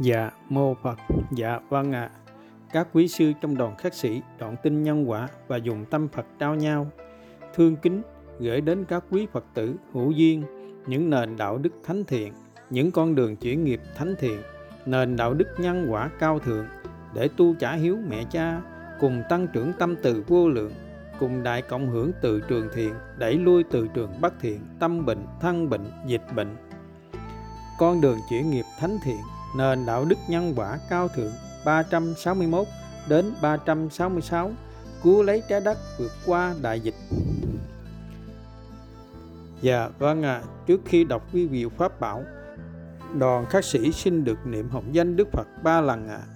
Dạ, mô Phật. Dạ, vâng ạ. Các quý sư trong đoàn khắc sĩ đoạn tin nhân quả và dùng tâm Phật trao nhau. Thương kính gửi đến các quý Phật tử hữu duyên những nền đạo đức thánh thiện, những con đường chuyển nghiệp thánh thiện, nền đạo đức nhân quả cao thượng để tu trả hiếu mẹ cha, cùng tăng trưởng tâm từ vô lượng, cùng đại cộng hưởng từ trường thiện, đẩy lui từ trường bất thiện, tâm bệnh, thân bệnh, dịch bệnh. Con đường chuyển nghiệp thánh thiện nền đạo đức nhân quả cao thượng 361 đến 366 cứu lấy trái đất vượt qua đại dịch. Dạ vâng ạ, à, trước khi đọc quý vị pháp bảo, đoàn khắc sĩ xin được niệm hồng danh Đức Phật ba lần ạ. À.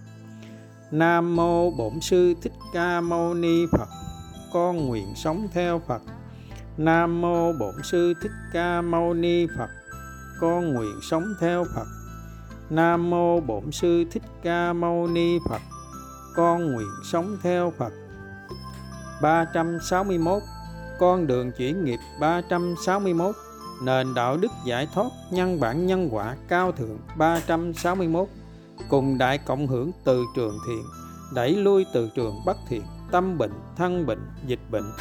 Nam mô Bổn sư Thích Ca Mâu Ni Phật. Con nguyện sống theo Phật. Nam mô Bổn sư Thích Ca Mâu Ni Phật. Con nguyện sống theo Phật. Nam mô Bổn sư Thích Ca Mâu Ni Phật. Con nguyện sống theo Phật. 361 Con đường chuyển nghiệp 361 Nền đạo đức giải thoát nhân bản nhân quả cao thượng 361 Cùng đại cộng hưởng từ trường thiện Đẩy lui từ trường bất thiện Tâm bệnh, thân bệnh, dịch bệnh.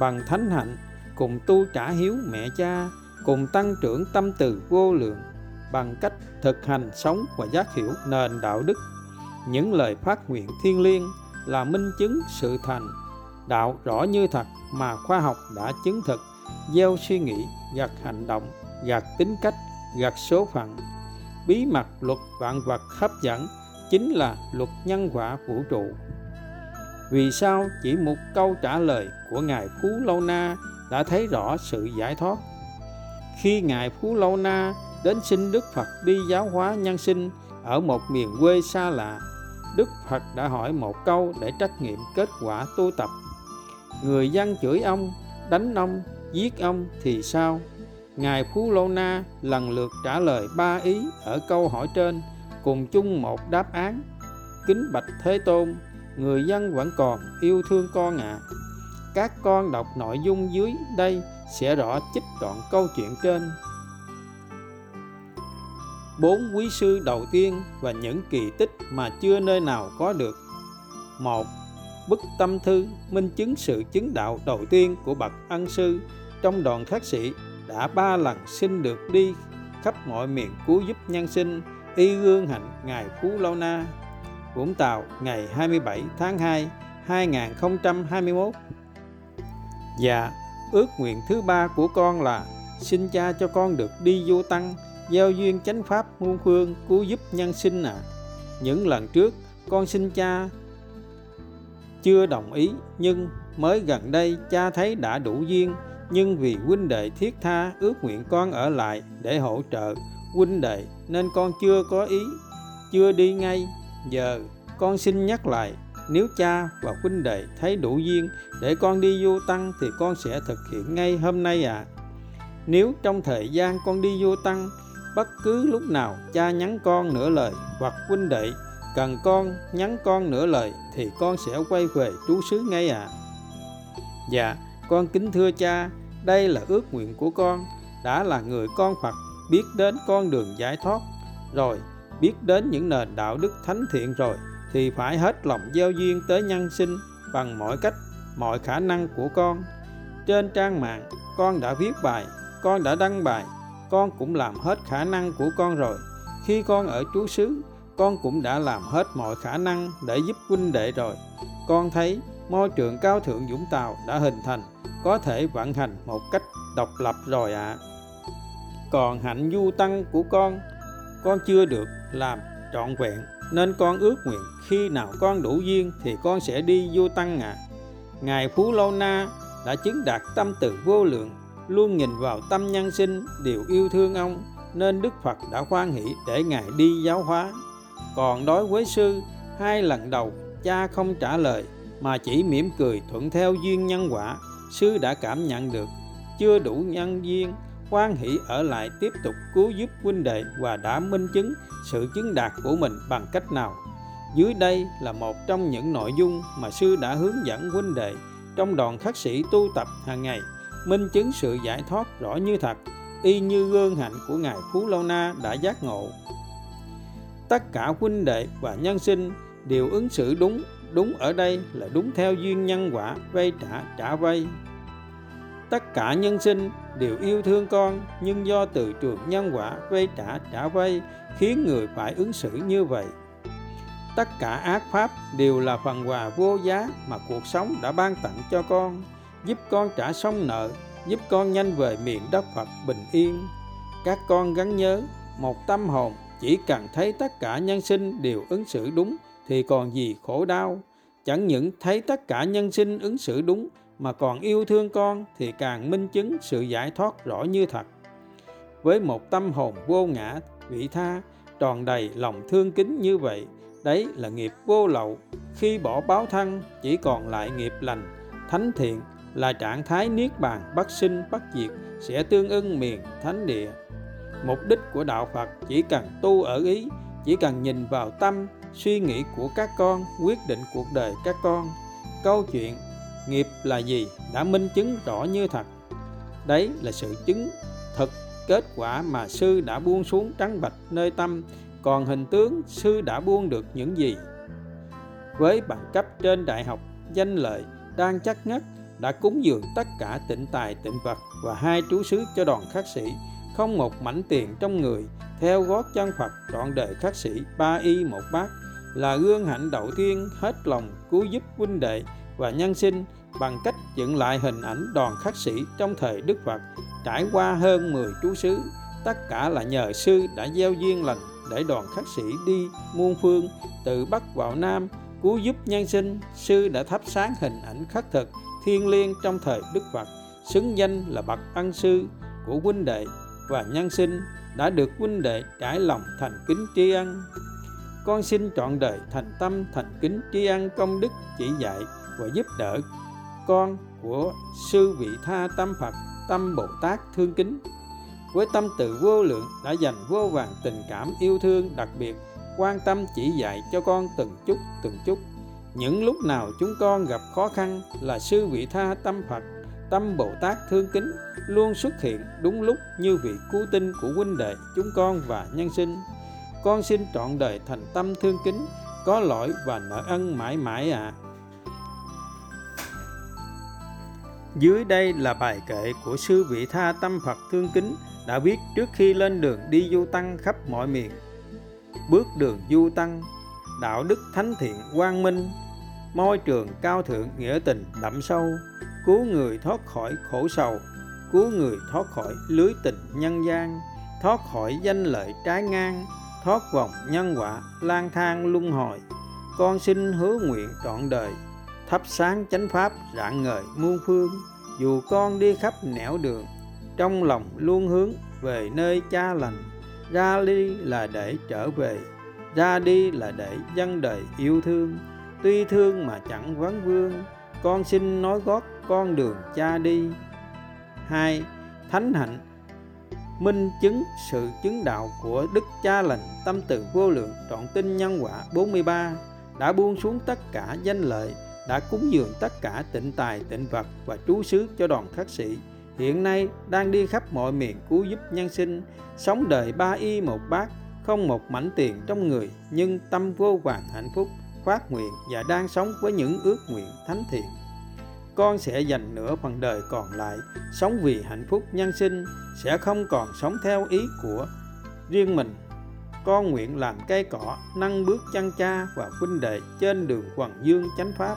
Bằng thánh hạnh Cùng tu trả hiếu mẹ cha Cùng tăng trưởng tâm từ vô lượng bằng cách thực hành sống và giác hiểu nền đạo đức. Những lời phát nguyện thiêng liêng là minh chứng sự thành, đạo rõ như thật mà khoa học đã chứng thực, gieo suy nghĩ gặt hành động gặt tính cách gặt số phận. Bí mật luật vạn vật hấp dẫn chính là luật nhân quả vũ trụ. Vì sao chỉ một câu trả lời của ngài phú lâu na đã thấy rõ sự giải thoát? Khi ngài phú lâu na đến xin Đức Phật đi giáo hóa nhân sinh ở một miền quê xa lạ. Đức Phật đã hỏi một câu để trách nghiệm kết quả tu tập. Người dân chửi ông, đánh ông, giết ông thì sao? Ngài Phú Lô Na lần lượt trả lời ba ý ở câu hỏi trên cùng chung một đáp án. Kính bạch Thế Tôn, người dân vẫn còn yêu thương con ạ. À. Các con đọc nội dung dưới đây sẽ rõ chích đoạn câu chuyện trên bốn quý sư đầu tiên và những kỳ tích mà chưa nơi nào có được. Một, bức tâm thư minh chứng sự chứng đạo đầu tiên của bậc ân sư trong đoàn khắc sĩ đã ba lần xin được đi khắp mọi miền cứu giúp nhân sinh y gương hạnh ngài Phú Lâu Na Vũng Tàu ngày 27 tháng 2 2021 và ước nguyện thứ ba của con là xin cha cho con được đi vô tăng gieo duyên chánh pháp muôn phương cứu giúp nhân sinh à những lần trước, con xin cha chưa đồng ý, nhưng mới gần đây cha thấy đã đủ duyên, nhưng vì huynh đệ thiết tha ước nguyện con ở lại để hỗ trợ huynh đệ nên con chưa có ý, chưa đi ngay giờ con xin nhắc lại, nếu cha và huynh đệ thấy đủ duyên để con đi vô tăng thì con sẽ thực hiện ngay hôm nay ạ à. nếu trong thời gian con đi vô tăng bất cứ lúc nào cha nhắn con nửa lời hoặc huynh đệ cần con nhắn con nửa lời thì con sẽ quay về trú xứ ngay ạ à. dạ con kính thưa cha, đây là ước nguyện của con, đã là người con phật biết đến con đường giải thoát rồi, biết đến những nền đạo đức thánh thiện rồi thì phải hết lòng gieo duyên tới nhân sinh bằng mọi cách, mọi khả năng của con trên trang mạng, con đã viết bài, con đã đăng bài con cũng làm hết khả năng của con rồi khi con ở chú xứ, con cũng đã làm hết mọi khả năng để giúp huynh đệ rồi con thấy môi trường cao thượng Vũng Tàu đã hình thành, có thể vận hành một cách độc lập rồi ạ à. còn hạnh du tăng của con con chưa được làm trọn vẹn, nên con ước nguyện khi nào con đủ duyên thì con sẽ đi du tăng ạ à. ngài phú lâu na đã chứng đạt tâm từ vô lượng luôn nhìn vào tâm nhân sinh đều yêu thương ông nên Đức Phật đã khoan hỷ để Ngài đi giáo hóa. Còn đối với sư, hai lần đầu cha không trả lời mà chỉ mỉm cười thuận theo duyên nhân quả, sư đã cảm nhận được chưa đủ nhân duyên, khoan hỷ ở lại tiếp tục cứu giúp huynh đệ và đã minh chứng sự chứng đạt của mình bằng cách nào. Dưới đây là một trong những nội dung mà sư đã hướng dẫn huynh đệ trong đoàn khắc sĩ tu tập hàng ngày minh chứng sự giải thoát rõ như thật, y như gương hạnh của ngài phú lâu na đã giác ngộ. Tất cả huynh đệ và nhân sinh đều ứng xử đúng đúng ở đây là đúng theo duyên nhân quả vay trả trả vay. Tất cả nhân sinh đều yêu thương con, nhưng do từ trường nhân quả vay trả trả vay khiến người phải ứng xử như vậy. Tất cả ác pháp đều là phần quà vô giá mà cuộc sống đã ban tặng cho con giúp con trả xong nợ, giúp con nhanh về miền đất phật bình yên. Các con gắn nhớ, một tâm hồn, chỉ cần thấy tất cả nhân sinh đều ứng xử đúng thì còn gì khổ đau. Chẳng những thấy tất cả nhân sinh ứng xử đúng, mà còn yêu thương con thì càng minh chứng sự giải thoát rõ như thật. Với một tâm hồn vô ngã, vị tha, tròn đầy lòng thương kính như vậy, đấy là nghiệp vô lậu. Khi bỏ báo thân chỉ còn lại nghiệp lành, thánh thiện là trạng thái niết bàn bất sinh bất diệt sẽ tương ưng miền thánh địa. Mục đích của đạo phật chỉ cần tu ở ý, chỉ cần nhìn vào tâm, suy nghĩ của các con, quyết định cuộc đời các con. Câu chuyện nghiệp là gì đã minh chứng rõ như thật. Đấy là sự chứng thực kết quả mà sư đã buông xuống trắng bạch nơi tâm, còn hình tướng sư đã buông được những gì. Với bằng cấp trên đại học, danh lợi đang chắc ngất đã cúng dường tất cả tịnh tài tịnh vật và hai trú xứ cho đoàn khắc sĩ, không một mảnh tiền trong người. Theo gót chân Phật trọn đời khắc sĩ ba y một bát là gương hạnh đầu tiên hết lòng cứu giúp huynh đệ và nhân sinh bằng cách dựng lại hình ảnh đoàn khắc sĩ trong thời Đức Phật. Trải qua hơn 10 trú xứ, tất cả là nhờ sư đã gieo duyên lành để đoàn khắc sĩ đi muôn phương, từ Bắc vào Nam, cứu giúp nhân sinh. Sư đã thắp sáng hình ảnh khắc thực thiên liêng trong thời Đức Phật, xứng danh là bậc ân sư của huynh đệ và nhân sinh đã được huynh đệ trải lòng thành kính tri ân. Con xin trọn đời thành tâm thành kính tri ân công đức chỉ dạy và giúp đỡ con của sư vị tha tâm Phật tâm Bồ Tát thương kính. Với tâm từ vô lượng đã dành vô vàng tình cảm yêu thương đặc biệt, quan tâm chỉ dạy cho con từng chút từng chút những lúc nào chúng con gặp khó khăn là sư vị tha tâm Phật, tâm Bồ Tát thương kính, luôn xuất hiện đúng lúc như vị cứu tinh của huynh đệ chúng con và nhân sinh con xin trọn đời thành tâm thương kính, có lỗi và nợ ân mãi mãi ạ à. dưới đây là bài kệ của sư vị tha tâm Phật thương kính đã viết trước khi lên đường đi du tăng khắp mọi miền bước đường du tăng, đạo đức thánh thiện quang minh môi trường cao thượng nghĩa tình đậm sâu, cứu người thoát khỏi khổ sầu, cứu người thoát khỏi lưới tình nhân gian, thoát khỏi danh lợi trái ngang, thoát vòng nhân quả lang thang luân hồi. Con xin hứa nguyện trọn đời, thắp sáng chánh pháp rạng ngời muôn phương. Dù con đi khắp nẻo đường, trong lòng luôn hướng về nơi cha lành. Ra đi là để trở về, ra đi là để dân đời yêu thương tuy thương mà chẳng vấn vương, con xin nói gót con đường cha đi. Hai, thánh hạnh, minh chứng sự chứng đạo của đức cha lành, tâm từ vô lượng, trọn tin nhân quả 43 đã buông xuống tất cả danh lợi, đã cúng dường tất cả tịnh tài, tịnh vật và trú xứ cho đoàn khắc sĩ. Hiện nay đang đi khắp mọi miền cứu giúp nhân sinh, sống đời ba y một bát, không một mảnh tiền trong người, nhưng tâm vô vàng hạnh phúc phát nguyện và đang sống với những ước nguyện thánh thiện. Con sẽ dành nửa phần đời còn lại sống vì hạnh phúc nhân sinh, sẽ không còn sống theo ý của riêng mình. Con nguyện làm cây cỏ, nâng bước chân cha và huynh đệ trên đường quần dương chánh pháp.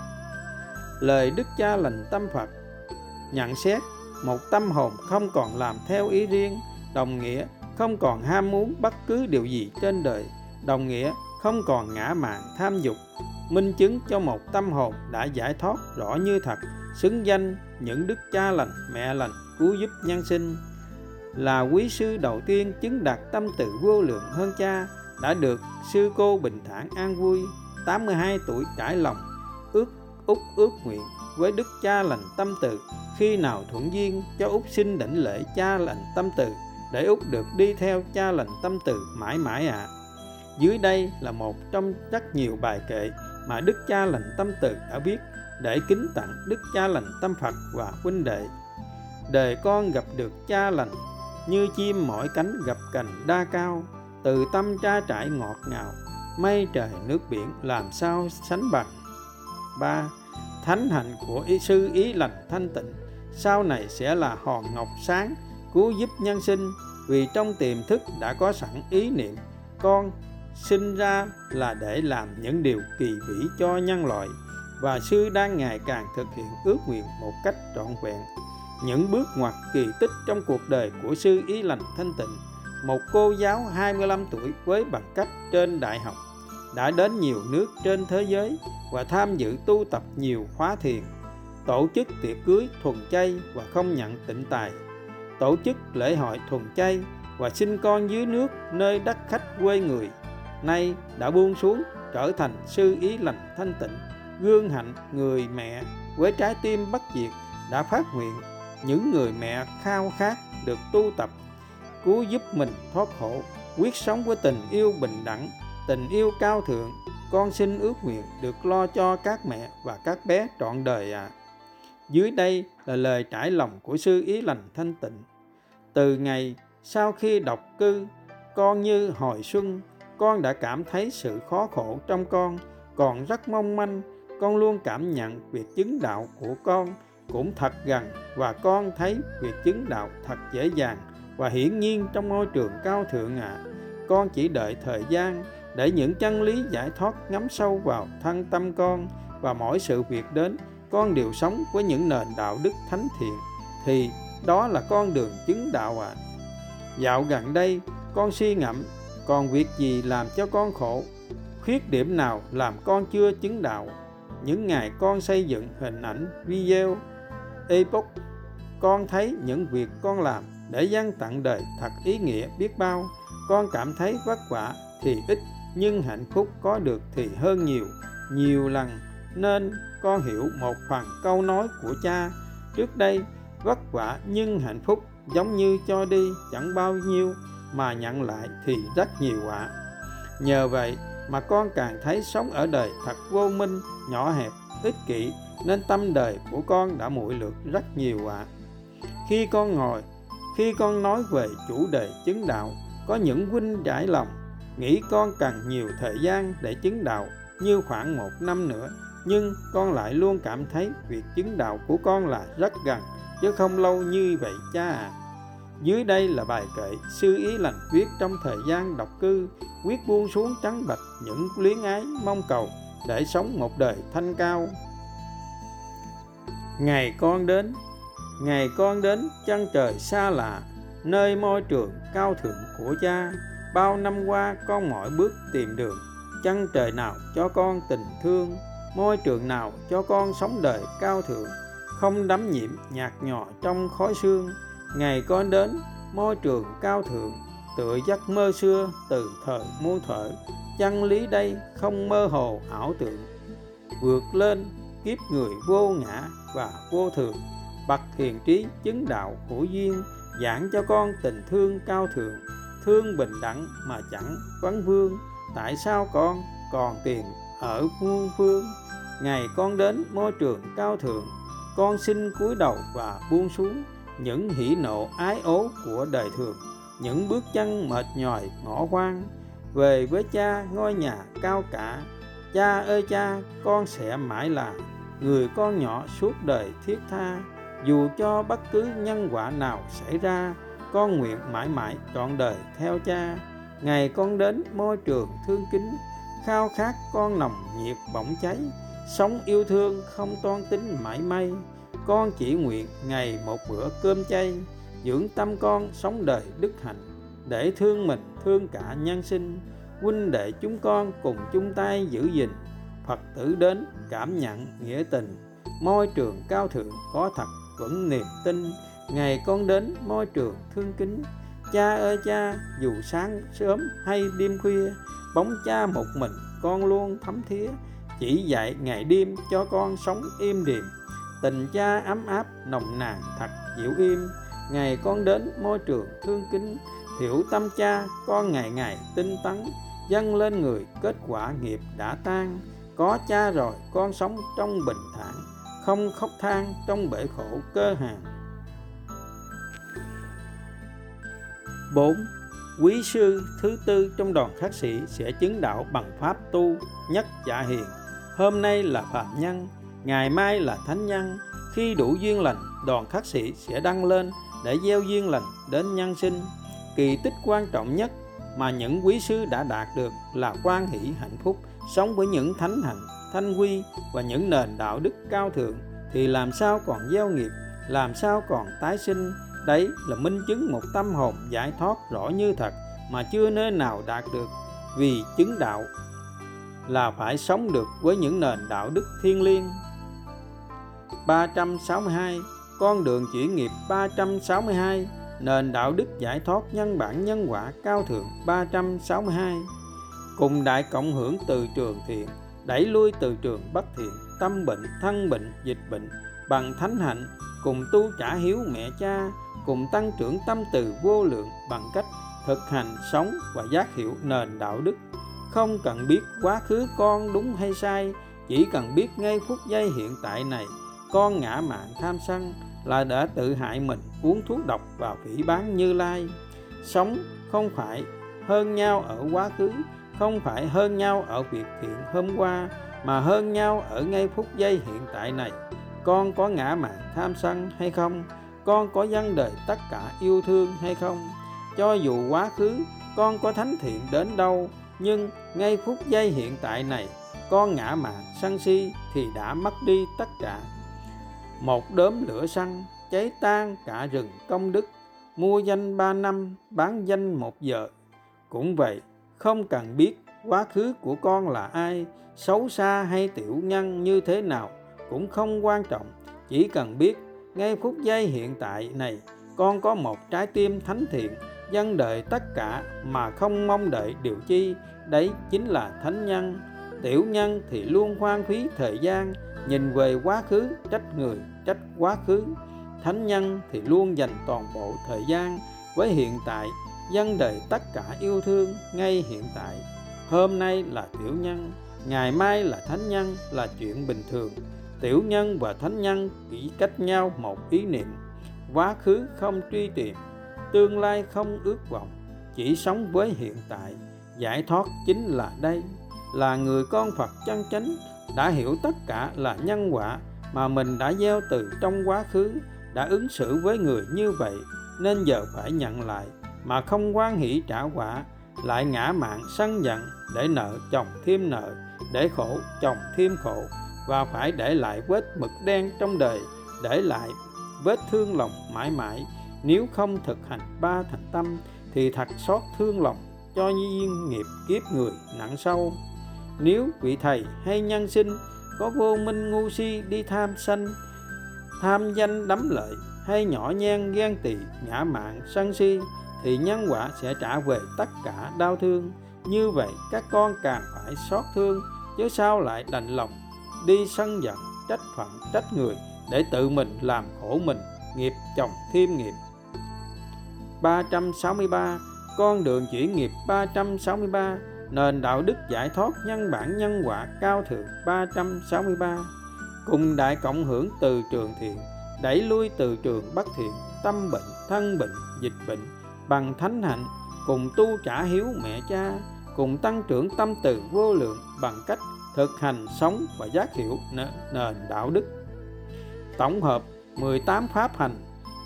Lời đức cha lành tâm phật, nhận xét một tâm hồn không còn làm theo ý riêng, đồng nghĩa không còn ham muốn bất cứ điều gì trên đời, đồng nghĩa không còn ngã mạn tham dục, minh chứng cho một tâm hồn đã giải thoát rõ như thật, xứng danh những đức cha lành, mẹ lành, cứu giúp nhân sinh là quý sư đầu tiên chứng đạt tâm từ vô lượng hơn cha, đã được sư cô bình thản an vui 82 tuổi trải lòng, ước, úc ước nguyện với đức cha lành tâm từ khi nào thuận duyên cho úc xin đảnh lễ cha lành tâm từ để úc được đi theo cha lành tâm từ mãi mãi ạ à dưới đây là một trong rất nhiều bài kệ mà đức cha lành tâm từ đã viết để kính tặng đức cha lành tâm phật và huynh đệ. Đời con gặp được cha lành, như chim mỏi cánh gặp cành đa cao, từ tâm tra trải ngọt ngào, mây trời nước biển làm sao sánh bằng. Ba, thánh hạnh của ý sư ý lành thanh tịnh, sau này sẽ là hòn ngọc sáng cứu giúp nhân sinh, vì trong tiềm thức đã có sẵn ý niệm, con sinh ra là để làm những điều kỳ vĩ cho nhân loại, và sư đang ngày càng thực hiện ước nguyện một cách trọn vẹn. Những bước ngoặt kỳ tích trong cuộc đời của sư ý lành thanh tịnh, một cô giáo 25 tuổi với bằng cấp trên đại học, đã đến nhiều nước trên thế giới và tham dự tu tập nhiều khóa thiền, tổ chức tiệc cưới thuần chay và không nhận tịnh tài, tổ chức lễ hội thuần chay và sinh con dưới nước nơi đất khách quê người nay đã buông xuống, trở thành sư ý lành thanh tịnh, gương hạnh người mẹ. Với trái tim bất diệt đã phát nguyện, những người mẹ khao khát được tu tập, cứu giúp mình thoát khổ. Quyết sống với tình yêu bình đẳng, tình yêu cao thượng, con xin ước nguyện được lo cho các mẹ và các bé trọn đời ạ. À. dưới đây là lời trải lòng của sư ý lành thanh tịnh. Từ ngày sau khi đọc cư, con như hồi xuân con đã cảm thấy sự khó khổ trong con, còn rất mong manh, con luôn cảm nhận việc chứng đạo của con cũng thật gần và con thấy việc chứng đạo thật dễ dàng và hiển nhiên trong môi trường cao thượng ạ à. con chỉ đợi thời gian để những chân lý giải thoát ngắm sâu vào thân tâm con và mỗi sự việc đến, con đều sống với những nền đạo đức thánh thiện, thì đó là con đường chứng đạo ạ à. dạo gần đây, con suy ngẫm còn việc gì làm cho con khổ? Khuyết điểm nào làm con chưa chứng đạo? Những ngày con xây dựng hình ảnh, video, epoch, con thấy những việc con làm để dân tặng đời thật ý nghĩa biết bao. Con cảm thấy vất vả thì ít, nhưng hạnh phúc có được thì hơn nhiều. Nhiều lần nên con hiểu một phần câu nói của cha, trước đây vất vả nhưng hạnh phúc giống như cho đi chẳng bao nhiêu mà nhận lại thì rất nhiều ạ nhờ vậy mà con càng thấy sống ở đời thật vô minh, nhỏ hẹp, ích kỷ, nên tâm đời của con đã muội lược rất nhiều ạ khi con ngồi, khi con nói về chủ đề chứng đạo, có những huynh trải lòng, nghĩ con cần nhiều thời gian để chứng đạo như khoảng một năm nữa, nhưng con lại luôn cảm thấy việc chứng đạo của con là rất gần, chứ không lâu như vậy cha à. Dưới đây là bài kệ sư ý lành viết trong thời gian độc cư, quyết buông xuống trắng bạch những luyến ái mong cầu để sống một đời thanh cao. Ngày con đến, ngày con đến, chân trời xa lạ, nơi môi trường cao thượng của cha. Bao năm qua con mọi bước tìm đường, chân trời nào cho con tình thương, môi trường nào cho con sống đời cao thượng. Không đắm nhiễm nhạt nhòa trong khói sương ngày con đến môi trường cao thượng tựa giấc mơ xưa từ thời muôn thuở. Chân lý đây không mơ hồ ảo tưởng, vượt lên kiếp người vô ngã và vô thường. Bậc hiền trí chứng đạo hữu duyên giảng cho con tình thương cao thượng, thương bình đẳng mà chẳng vấn vương. Tại sao con còn tìm ở muôn phương? Ngày con đến môi trường cao thượng, con xin cúi đầu và buông xuống những hỉ nộ ái ố của đời thường, những bước chân mệt nhòi, ngõ hoang về với cha, ngôi nhà cao cả, cha ơi cha, con sẽ mãi là người con nhỏ suốt đời thiết tha. Dù cho bất cứ nhân quả nào xảy ra, con nguyện mãi mãi trọn đời theo cha. Ngày con đến, môi trường thương kính, khao khát con lòng nhiệt bỏng cháy. Sống yêu thương không toan tính mãi may con chỉ nguyện ngày một bữa cơm chay, dưỡng tâm con sống đời đức hạnh, để thương mình, thương cả nhân sinh, huynh đệ chúng con cùng chung tay giữ gìn. Phật tử đến cảm nhận nghĩa tình, môi trường cao thượng có thật vẫn niềm tin. Ngày con đến môi trường thương kính, cha ơi cha, dù sáng sớm hay đêm khuya, bóng cha một mình con luôn thấm thía, chỉ dạy ngày đêm cho con sống im điềm tình cha ấm áp, nồng nàn, thật dịu im. Ngày con đến, môi trường thương kính. Hiểu tâm cha, con ngày ngày tinh tấn. Dâng lên người, kết quả nghiệp đã tan. Có cha rồi, con sống trong bình thản. Không khóc than trong bể khổ cơ hàng. 4. quý sư thứ tư trong đoàn khắc sĩ sẽ chứng đạo bằng pháp tu nhất dạ hiền. Hôm nay là phạm nhân ngày mai là thánh nhân. Khi đủ duyên lành, đoàn khắc sĩ sẽ đăng lên để gieo duyên lành đến nhân sinh. Kỳ tích quan trọng nhất mà những quý sư đã đạt được là quan hỷ hạnh phúc, sống với những thánh hạnh, thanh quy và những nền đạo đức cao thượng thì làm sao còn gieo nghiệp, làm sao còn tái sinh? Đấy là minh chứng một tâm hồn giải thoát rõ như thật mà chưa nơi nào đạt được. Vì chứng đạo là phải sống được với những nền đạo đức thiên liêng. 362 con đường chuyển nghiệp 362 nền đạo đức giải thoát nhân bản nhân quả cao thượng 362 cùng đại cộng hưởng từ trường thiện, đẩy lui từ trường bất thiện, tâm bệnh, thân bệnh, dịch bệnh, bằng thánh hạnh, cùng tu trả hiếu mẹ cha, cùng tăng trưởng tâm từ vô lượng bằng cách thực hành sống và giác hiểu nền đạo đức. Không cần biết quá khứ con đúng hay sai, chỉ cần biết ngay phút giây hiện tại này con ngã mạng tham sân là đã tự hại mình uống thuốc độc vào phỉ bán như lai. Sống không phải hơn nhau ở quá khứ, không phải hơn nhau ở việc thiện hôm qua, mà hơn nhau ở ngay phút giây hiện tại này. Con có ngã mạn tham sân hay không? Con có dân đời tất cả yêu thương hay không? Cho dù quá khứ, con có thánh thiện đến đâu, nhưng ngay phút giây hiện tại này, con ngã mạn sân si thì đã mất đi tất cả một đốm lửa xăng cháy tan cả rừng công đức. Mua danh ba năm, bán danh một giờ. Cũng vậy, không cần biết quá khứ của con là ai, xấu xa hay tiểu nhân như thế nào cũng không quan trọng. Chỉ cần biết, ngay phút giây hiện tại này, con có một trái tim thánh thiện dân đợi tất cả mà không mong đợi điều chi. Đấy chính là thánh nhân. Tiểu nhân thì luôn hoang phí thời gian nhìn về quá khứ, trách người, trách quá khứ. Thánh nhân thì luôn dành toàn bộ thời gian với hiện tại dân đời tất cả yêu thương ngay hiện tại. Hôm nay là tiểu nhân, ngày mai là thánh nhân là chuyện bình thường. Tiểu nhân và thánh nhân chỉ cách nhau một ý niệm. Quá khứ không truy tìm, tương lai không ước vọng, chỉ sống với hiện tại. Giải thoát chính là đây, là người con phật chân chánh đã hiểu tất cả là nhân quả mà mình đã gieo từ trong quá khứ, đã ứng xử với người như vậy, nên giờ phải nhận lại, mà không quan hỷ trả quả, lại ngã mạng sân giận để nợ chồng thêm nợ, để khổ chồng thêm khổ, và phải để lại vết mực đen trong đời, để lại vết thương lòng mãi mãi. Nếu không thực hành ba thành tâm, thì thật xót thương lòng cho duyên nghiệp kiếp người nặng sâu nếu vị thầy hay nhân sinh có vô minh ngu si đi tham sanh, tham danh đắm lợi hay nhỏ nhen ghen tị, ngã mạn sân si, thì nhân quả sẽ trả về tất cả đau thương. Như vậy các con càng phải xót thương, chứ sao lại đành lòng đi sân giận, trách phận, trách người để tự mình làm khổ mình, nghiệp chồng thêm nghiệp. 363 con đường chuyển nghiệp 363 nền đạo đức giải thoát nhân bản nhân quả cao thượng 363 cùng đại cộng hưởng từ trường thiện, đẩy lui từ trường bất thiện, tâm bệnh, thân bệnh, dịch bệnh, bằng thánh hạnh, cùng tu trả hiếu mẹ cha, cùng tăng trưởng tâm từ vô lượng bằng cách thực hành sống và giác hiểu nền đạo đức. Tổng hợp 18 pháp hành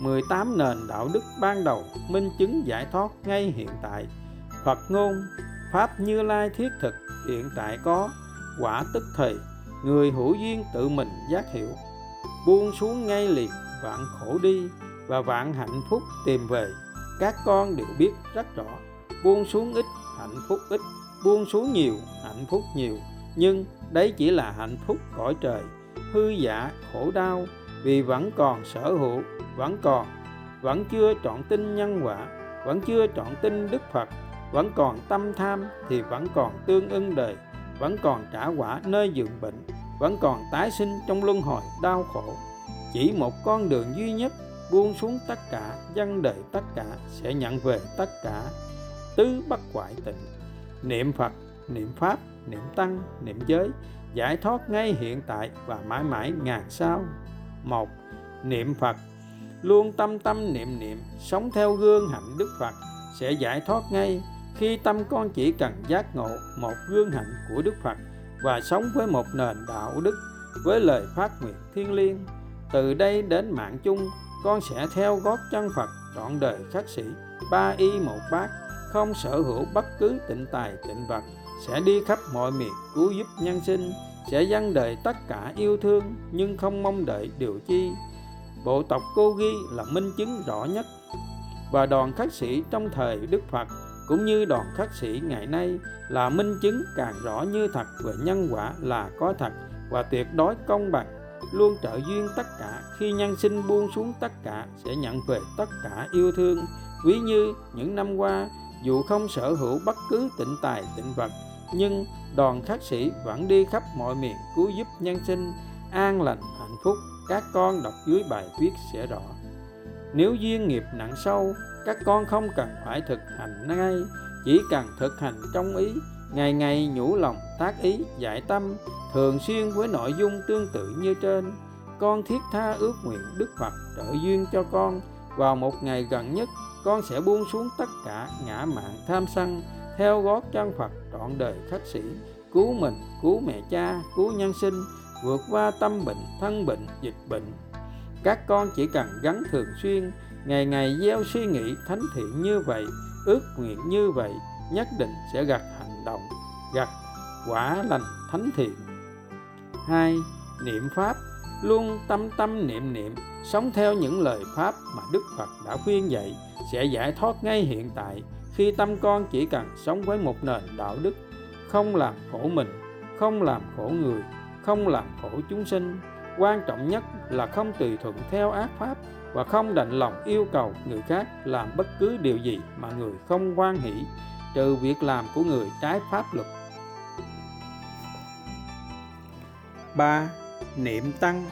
18 nền đạo đức ban đầu minh chứng giải thoát ngay hiện tại. Phật ngôn Pháp Như Lai thiết thực, hiện tại có quả tức thời người hữu duyên tự mình giác hiểu. Buông xuống ngay liền, vạn khổ đi và vạn hạnh phúc tìm về. Các con đều biết rất rõ, buông xuống ít, hạnh phúc ít, buông xuống nhiều, hạnh phúc nhiều. Nhưng đấy chỉ là hạnh phúc cõi trời, hư giả khổ đau, vì vẫn còn sở hữu, vẫn còn, vẫn chưa trọn tin nhân quả, vẫn chưa trọn tin đức phật vẫn còn tâm tham thì vẫn còn tương ưng đời, vẫn còn trả quả nơi giường bệnh, vẫn còn tái sinh trong luân hồi đau khổ. Chỉ một con đường duy nhất buông xuống tất cả dân đời tất cả, sẽ nhận về tất cả. Tứ bất hoại tịnh, niệm phật, niệm pháp, niệm tăng, niệm giới, giải thoát ngay hiện tại và mãi mãi ngàn sao một, niệm phật, luôn tâm tâm niệm niệm, sống theo gương hạnh đức phật, sẽ giải thoát ngay khi tâm con chỉ cần giác ngộ một gương hạnh của Đức Phật và sống với một nền đạo đức, với lời phát nguyện thiêng liêng, từ đây đến mạng chung, con sẽ theo gót chân Phật trọn đời khắc sĩ ba y một bát, không sở hữu bất cứ tịnh tài tịnh vật, sẽ đi khắp mọi miền cứu giúp nhân sinh, sẽ dâng đời tất cả yêu thương nhưng không mong đợi điều chi. Bộ tộc cô ghi là minh chứng rõ nhất và đoàn khắc sĩ trong thời đức phật cũng như đoàn khắc sĩ ngày nay là minh chứng càng rõ như thật về nhân quả là có thật và tuyệt đối công bằng. Luôn trợ duyên tất cả, khi nhân sinh buông xuống tất cả sẽ nhận về tất cả yêu thương. Ví như những năm qua, dù không sở hữu bất cứ tịnh tài, tịnh vật, nhưng đoàn khắc sĩ vẫn đi khắp mọi miền cứu giúp nhân sinh. An lành, hạnh phúc, các con đọc dưới bài viết sẽ rõ. Nếu duyên nghiệp nặng sâu các con không cần phải thực hành ngay, chỉ cần thực hành trong ý. Ngày ngày nhủ lòng tác ý, giải tâm, thường xuyên với nội dung tương tự như trên. Con thiết tha ước nguyện đức phật trợ duyên cho con. Vào một ngày gần nhất, con sẽ buông xuống tất cả ngã mạn tham sân, theo gót chân phật trọn đời khách sĩ, cứu mình, cứu mẹ cha, cứu nhân sinh, vượt qua tâm bệnh, thân bệnh, dịch bệnh. Các con chỉ cần gắn thường xuyên ngày ngày gieo suy nghĩ thánh thiện như vậy, ước nguyện như vậy, nhất định sẽ gặt hành động, gặt quả lành thánh thiện. Hai, niệm pháp. Luôn tâm tâm niệm niệm, sống theo những lời pháp mà đức phật đã khuyên dạy, sẽ giải thoát ngay hiện tại khi tâm con chỉ cần sống với một nền đạo đức, không làm khổ mình, không làm khổ người, không làm khổ chúng sinh. Quan trọng nhất là không tùy thuận theo ác pháp và không đành lòng yêu cầu người khác làm bất cứ điều gì mà người không quan hỷ trừ việc làm của người trái pháp luật 3. Niệm Tăng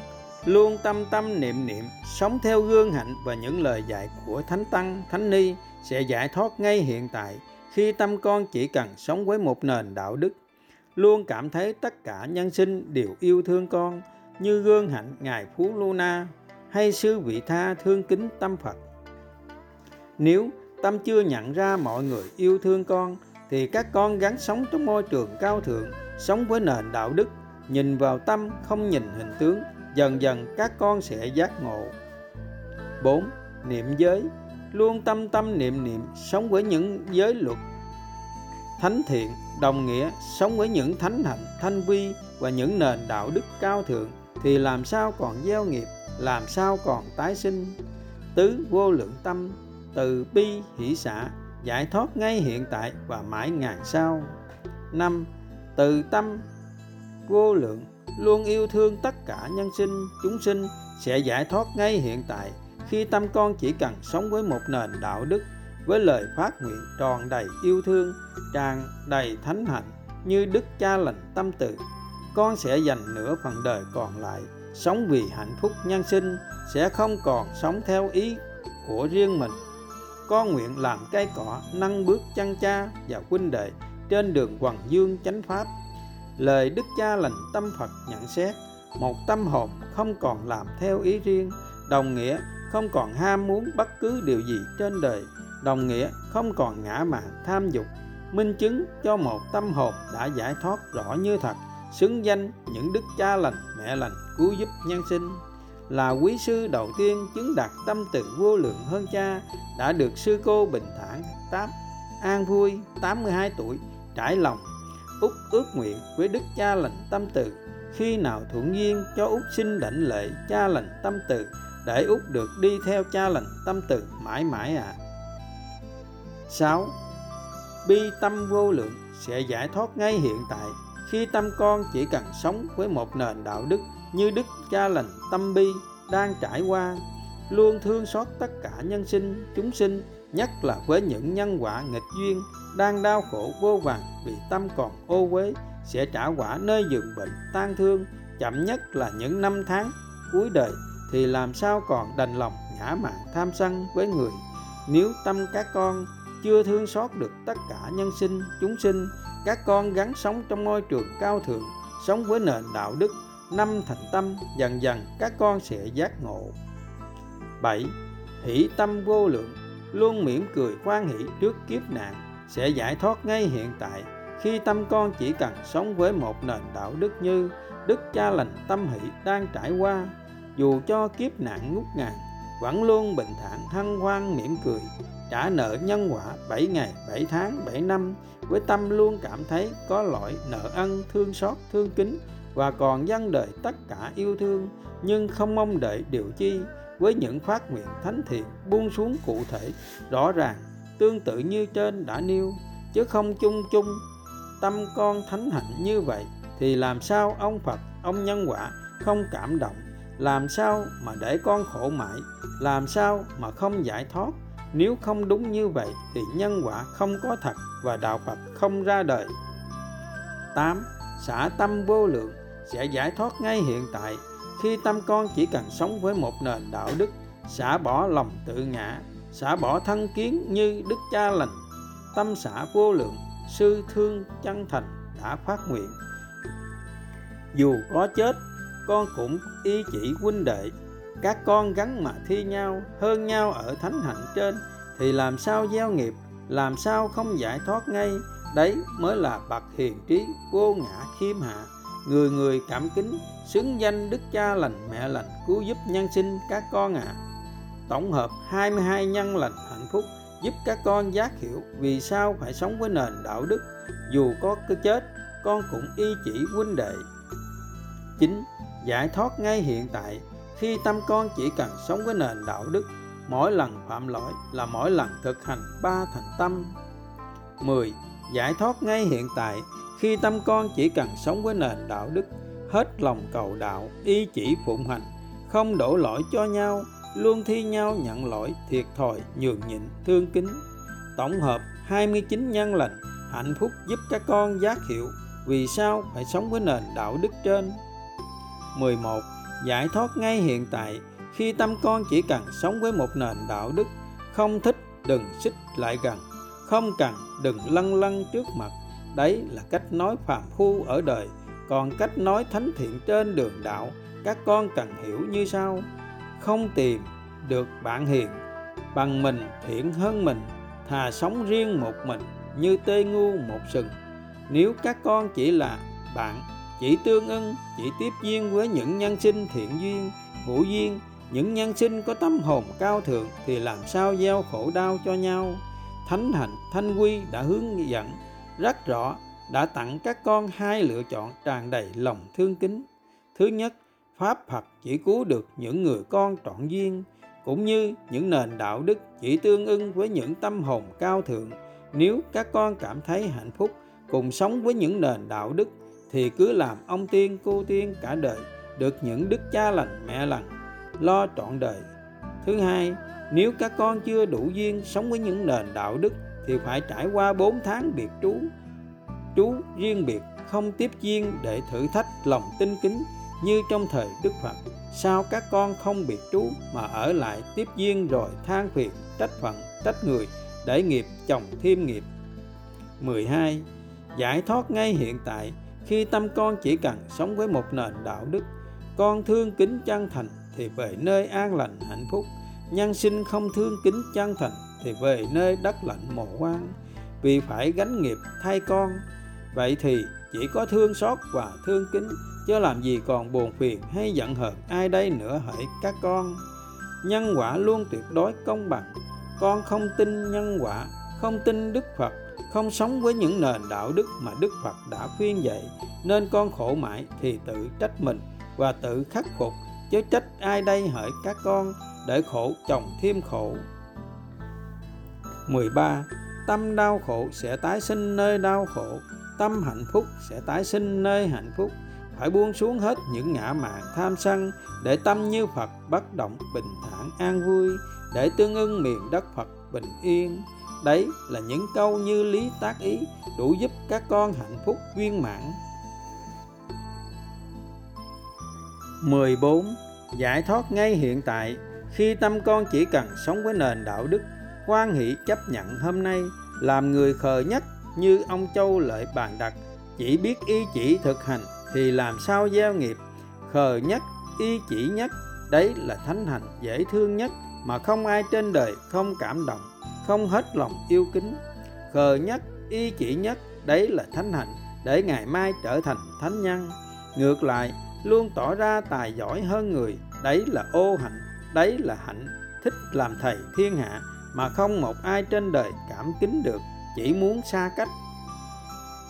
Luôn tâm tâm niệm niệm, sống theo gương hạnh và những lời dạy của Thánh Tăng, Thánh Ni sẽ giải thoát ngay hiện tại khi tâm con chỉ cần sống với một nền đạo đức. Luôn cảm thấy tất cả nhân sinh đều yêu thương con như gương hạnh Ngài Phú Luna hay sư vị tha thương kính tâm Phật. Nếu tâm chưa nhận ra mọi người yêu thương con thì các con gắn sống trong môi trường cao thượng, sống với nền đạo đức, nhìn vào tâm không nhìn hình tướng, dần dần các con sẽ giác ngộ. 4. Niệm giới Luôn tâm tâm niệm niệm sống với những giới luật thánh thiện đồng nghĩa sống với những thánh hạnh thanh vi và những nền đạo đức cao thượng thì làm sao còn gieo nghiệp làm sao còn tái sinh? Tứ vô lượng tâm, từ bi hỷ xã giải thoát ngay hiện tại và mãi ngàn sau. Năm, từ tâm vô lượng, luôn yêu thương tất cả nhân sinh, chúng sinh sẽ giải thoát ngay hiện tại khi tâm con chỉ cần sống với một nền đạo đức, với lời phát nguyện tròn đầy yêu thương, tràn đầy thánh hạnh như đức cha lành tâm từ. Con sẽ dành nửa phần đời còn lại sống vì hạnh phúc nhân sinh sẽ không còn sống theo ý của riêng mình. Con nguyện làm cây cỏ, nâng bước chân cha và huynh đệ trên đường hoàng dương chánh pháp. Lời đức cha lành tâm phật nhận xét, một tâm hồn không còn làm theo ý riêng, đồng nghĩa không còn ham muốn bất cứ điều gì trên đời, đồng nghĩa không còn ngã mạn tham dục. Minh chứng cho một tâm hồn đã giải thoát rõ như thật, xứng danh những đức cha lành mẹ lành cứu giúp nhân sinh, là quý sư đầu tiên chứng đạt tâm từ vô lượng hơn cha, đã được sư cô bình thản tám an vui 82 tuổi, trải lòng út ước nguyện với đức cha lành tâm từ khi nào thuận duyên cho út xin đảnh lệ cha lành tâm từ, để út được đi theo cha lành tâm từ mãi mãi ạ à. 6. Bi tâm vô lượng sẽ giải thoát ngay hiện tại khi tâm con chỉ cần sống với một nền đạo đức như đức cha lành tâm bi đang trải qua, luôn thương xót tất cả nhân sinh, chúng sinh, nhất là với những nhân quả nghịch duyên đang đau khổ vô vàng vì tâm còn ô uế, sẽ trả quả nơi giường bệnh tan thương, chậm nhất là những năm tháng cuối đời, thì làm sao còn đành lòng ngã mạng tham sân với người. Nếu tâm các con chưa thương xót được tất cả nhân sinh, chúng sinh các con gắn sống trong môi trường cao thượng, sống với nền đạo đức, năm thành tâm, dần dần các con sẽ giác ngộ 7. Hỷ tâm vô lượng, luôn mỉm cười quan hỷ trước kiếp nạn, sẽ giải thoát ngay hiện tại khi tâm con chỉ cần sống với một nền đạo đức như đức cha lành tâm hỷ đang trải qua, dù cho kiếp nạn ngút ngàn vẫn luôn bình thản, hân hoan, mỉm cười, trả nợ nhân quả 7 ngày 7 tháng 7 năm, với tâm luôn cảm thấy có lỗi, nợ ân, thương xót, thương kính, và còn dâng đời tất cả yêu thương, nhưng không mong đợi điều chi. Với những phát nguyện thánh thiện buông xuống cụ thể, rõ ràng, tương tự như trên đã nêu, chứ không chung chung, tâm con thánh hạnh như vậy, thì làm sao ông Phật, ông nhân quả không cảm động làm sao mà để con khổ mãi? Làm sao mà không giải thoát? Nếu không đúng như vậy thì nhân quả không có thật và đạo Phật không ra đời. 8. Xả tâm vô lượng sẽ giải thoát ngay hiện tại. Khi tâm con chỉ cần sống với một nền đạo đức, xả bỏ lòng tự ngã, xả bỏ thân kiến như đức cha lành, tâm xả vô lượng, sư thương chân thành đã phát nguyện. Dù có chết con cũng y chỉ huynh đệ. Các con gắn mà thi nhau, hơn nhau ở thánh hạnh trên, thì làm sao gieo nghiệp, làm sao không giải thoát ngay? Đấy mới là bậc hiền trí vô ngã khiêm hạ. Người người cảm kính, xứng danh đức cha lành mẹ lành cứu giúp nhân sinh các con ạ. À. tổng hợp 22 nhân lành hạnh phúc, giúp các con giác hiểu vì sao phải sống với nền đạo đức. Dù có cái chết, con cũng y chỉ huynh đệ. Chính giải thoát ngay hiện tại. Khi tâm con chỉ cần sống với nền đạo đức, mỗi lần phạm lỗi là mỗi lần thực hành ba thành tâm. 10. Giải thoát ngay hiện tại. Khi tâm con chỉ cần sống với nền đạo đức, hết lòng cầu đạo y chỉ phụng hành, không đổ lỗi cho nhau, luôn thi nhau nhận lỗi, thiệt thòi, nhường nhịn, thương kính. Tổng hợp 29 nhân lành, hạnh phúc giúp các con giác hiểu vì sao phải sống với nền đạo đức trên. 11 giải thoát ngay hiện tại. Khi tâm con chỉ cần sống với một nền đạo đức, không thích đừng xích lại gần, không cần đừng lăn lăn trước mặt. Đấy là cách nói phàm phu ở đời. Còn cách nói thánh thiện trên đường đạo, các con cần hiểu như sau. Không tìm được bạn hiền, bằng mình thiện hơn mình, thà sống riêng một mình như tê ngu một sừng. Nếu các con chỉ là bạn chỉ tương ưng chỉ tiếp duyên với những nhân sinh thiện duyên, hữu duyên. Những nhân sinh có tâm hồn cao thượng thì làm sao gieo khổ đau cho nhau? Thánh hạnh, thanh quy đã hướng dẫn, rất rõ, đã tặng các con hai lựa chọn tràn đầy lòng thương kính. Thứ nhất, pháp phật chỉ cứu được những người con trọn duyên, cũng như những nền đạo đức chỉ tương ưng với những tâm hồn cao thượng. Nếu các con cảm thấy hạnh phúc, cùng sống với những nền đạo đức thì cứ làm ông tiên, cô tiên cả đời, được những đức cha lành, mẹ lành, lo trọn đời. Thứ hai, nếu các con chưa đủ duyên sống với những nền đạo đức, thì phải trải qua 4 tháng biệt trú. Trú riêng biệt, không tiếp duyên để thử thách lòng tinh kính, như trong thời Đức Phật. Sao các con không biệt trú mà ở lại tiếp duyên rồi than phiền, trách phận, trách người, để nghiệp chồng thêm nghiệp? 12. Giải thoát ngay hiện tại khi tâm con chỉ cần sống với một nền đạo đức, con thương kính chân thành thì về nơi an lành, hạnh phúc. Nhân sinh không thương kính chân thành thì về nơi đất lạnh, mồ quan vì phải gánh nghiệp thay con, vậy thì chỉ có thương xót và thương kính, chứ làm gì còn buồn phiền hay giận hờn ai đây nữa hỡi các con. Nhân quả luôn tuyệt đối công bằng. Con không tin nhân quả, không tin đức phật không sống với những nền đạo đức mà đức phật đã khuyên dạy, nên con khổ mãi thì tự trách mình và tự khắc phục, chứ trách ai đây hỡi các con để khổ chồng thêm khổ. 13. Tâm đau khổ sẽ tái sinh nơi đau khổ, Tâm hạnh phúc sẽ tái sinh nơi hạnh phúc. Phải buông xuống hết những ngã mạn tham sân Để tâm như Phật bất động bình thản an vui, Để tương ưng miền đất Phật bình yên. Đấy là những câu như lý tác ý Đủ giúp các con hạnh phúc viên mãn. 14. Giải thoát ngay hiện tại. Khi tâm con chỉ cần sống với nền đạo đức, hoan hỷ chấp nhận hôm nay, làm người khờ nhất như ông châu lợi bàn đặt chỉ biết y chỉ thực hành thì làm sao gieo nghiệp. Khờ nhất, y chỉ nhất, đấy là thánh hành dễ thương nhất mà không ai trên đời không cảm động không hết lòng yêu kính. Khờ nhất, y chỉ nhất, đấy là thánh hạnh, để ngày mai trở thành thánh nhân. Ngược lại, luôn tỏ ra tài giỏi hơn người, đấy là ô hạnh, đấy là hạnh, thích làm thầy thiên hạ, mà không một ai trên đời cảm kính được, chỉ muốn xa cách.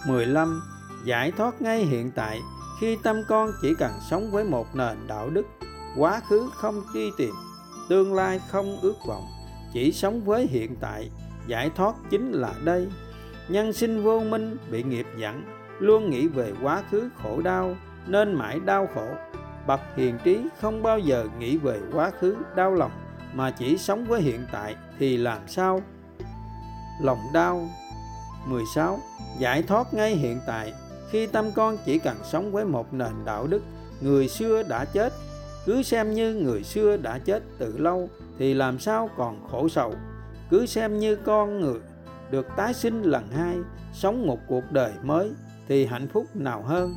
15 giải thoát ngay hiện tại, khi tâm con chỉ cần sống với một nền đạo đức, quá khứ không truy tìm, tương lai không ước vọng chỉ sống với hiện tại, giải thoát chính là đây. Nhân sinh vô minh bị nghiệp dẫn, luôn nghĩ về quá khứ khổ đau, nên mãi đau khổ. Bậc hiền trí không bao giờ nghĩ về quá khứ đau lòng, mà chỉ sống với hiện tại thì làm sao? Lòng đau. 16 giải thoát ngay hiện tại. Khi tâm con chỉ cần sống với một nền đạo đức, người xưa đã chết. Cứ xem như người xưa đã chết từ lâu thì làm sao còn khổ sầu? Cứ xem như con người được tái sinh lần hai, sống một cuộc đời mới thì hạnh phúc nào hơn?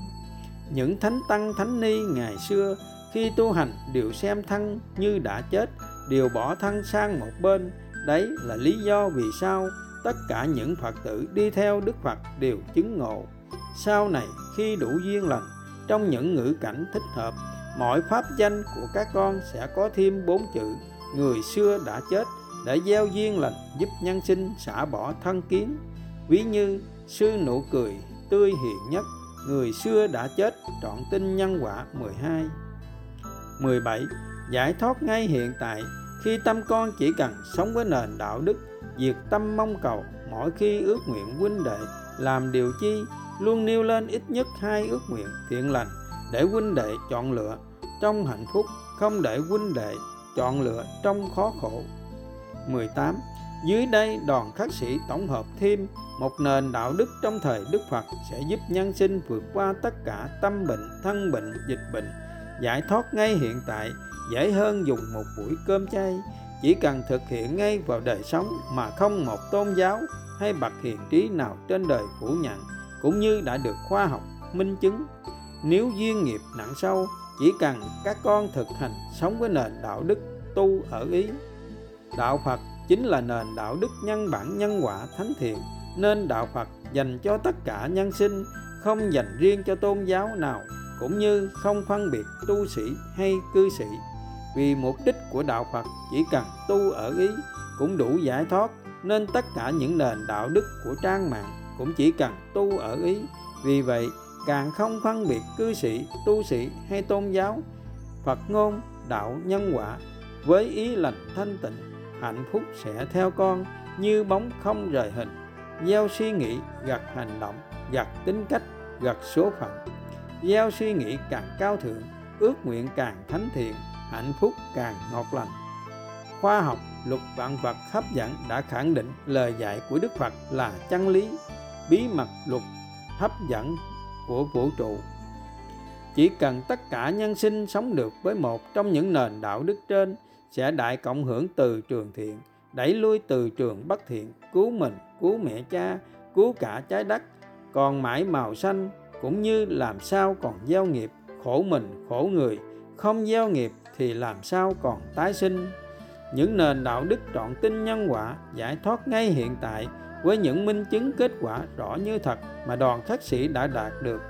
Những thánh tăng, thánh ni ngày xưa khi tu hành đều xem thân như đã chết, đều bỏ thân sang một bên. Đấy là lý do vì sao tất cả những phật tử đi theo đức phật đều chứng ngộ. Sau này khi đủ duyên lành, trong những ngữ cảnh thích hợp, mọi pháp danh của các con sẽ có thêm bốn chữ người xưa đã chết để gieo duyên lành, giúp nhân sinh xả bỏ thân kiến. Ví như sư nụ cười tươi hiền nhất, người xưa đã chết, trọn tinh nhân quả. 12 17 giải thoát ngay hiện tại, khi tâm con chỉ cần sống với nền đạo đức, diệt tâm mong cầu, mỗi khi ước nguyện huynh đệ làm điều chi, luôn nêu lên ít nhất hai ước nguyện thiện lành để huynh đệ chọn lựa. Trong hạnh phúc, không để huynh đệ chọn lựa trong khó khổ. 18 dưới đây đoàn khắc sĩ tổng hợp thêm một nền đạo đức trong thời Đức Phật sẽ giúp nhân sinh vượt qua tất cả tâm bệnh, thân bệnh, dịch bệnh, giải thoát ngay hiện tại, dễ hơn dùng một buổi cơm chay, chỉ cần thực hiện ngay vào đời sống mà không một tôn giáo hay bậc hiền trí nào trên đời phủ nhận, cũng như đã được khoa học minh chứng. Nếu duyên nghiệp nặng sâu, chỉ cần các con thực hành sống với nền đạo đức tu ở ý. Đạo Phật chính là nền đạo đức nhân bản, nhân quả, thánh thiện, nên đạo Phật dành cho tất cả nhân sinh, không dành riêng cho tôn giáo nào, cũng như không phân biệt tu sĩ hay cư sĩ vì mục đích của đạo Phật chỉ cần tu ở ý cũng đủ giải thoát, nên tất cả những nền đạo đức của trang mạng cũng chỉ cần tu ở ý vì vậy càng không phân biệt cư sĩ, tu sĩ hay tôn giáo, Phật ngôn, đạo nhân quả, với ý lành thanh tịnh, hạnh phúc sẽ theo con như bóng không rời hình, gieo suy nghĩ gặt hành động, gặt tính cách, gặt số phận. Gieo suy nghĩ càng cao thượng, ước nguyện càng thánh thiện, hạnh phúc càng ngọt lành. Khoa học, luật vạn vật hấp dẫn đã khẳng định lời dạy của đức phật là chân lý, bí mật luật hấp dẫn của vũ trụ. Chỉ cần tất cả nhân sinh sống được với một trong những nền đạo đức trên sẽ đại cộng hưởng từ trường thiện, đẩy lui từ trường bất thiện, cứu mình, cứu mẹ cha, cứu cả trái đất. Còn mãi màu xanh cũng như làm sao còn gieo nghiệp, khổ mình, khổ người. Không gieo nghiệp thì làm sao còn tái sinh? Những nền đạo đức trọn tinh nhân quả giải thoát ngay hiện tại với những minh chứng kết quả rõ như thật mà đoàn khắc sĩ đã đạt được.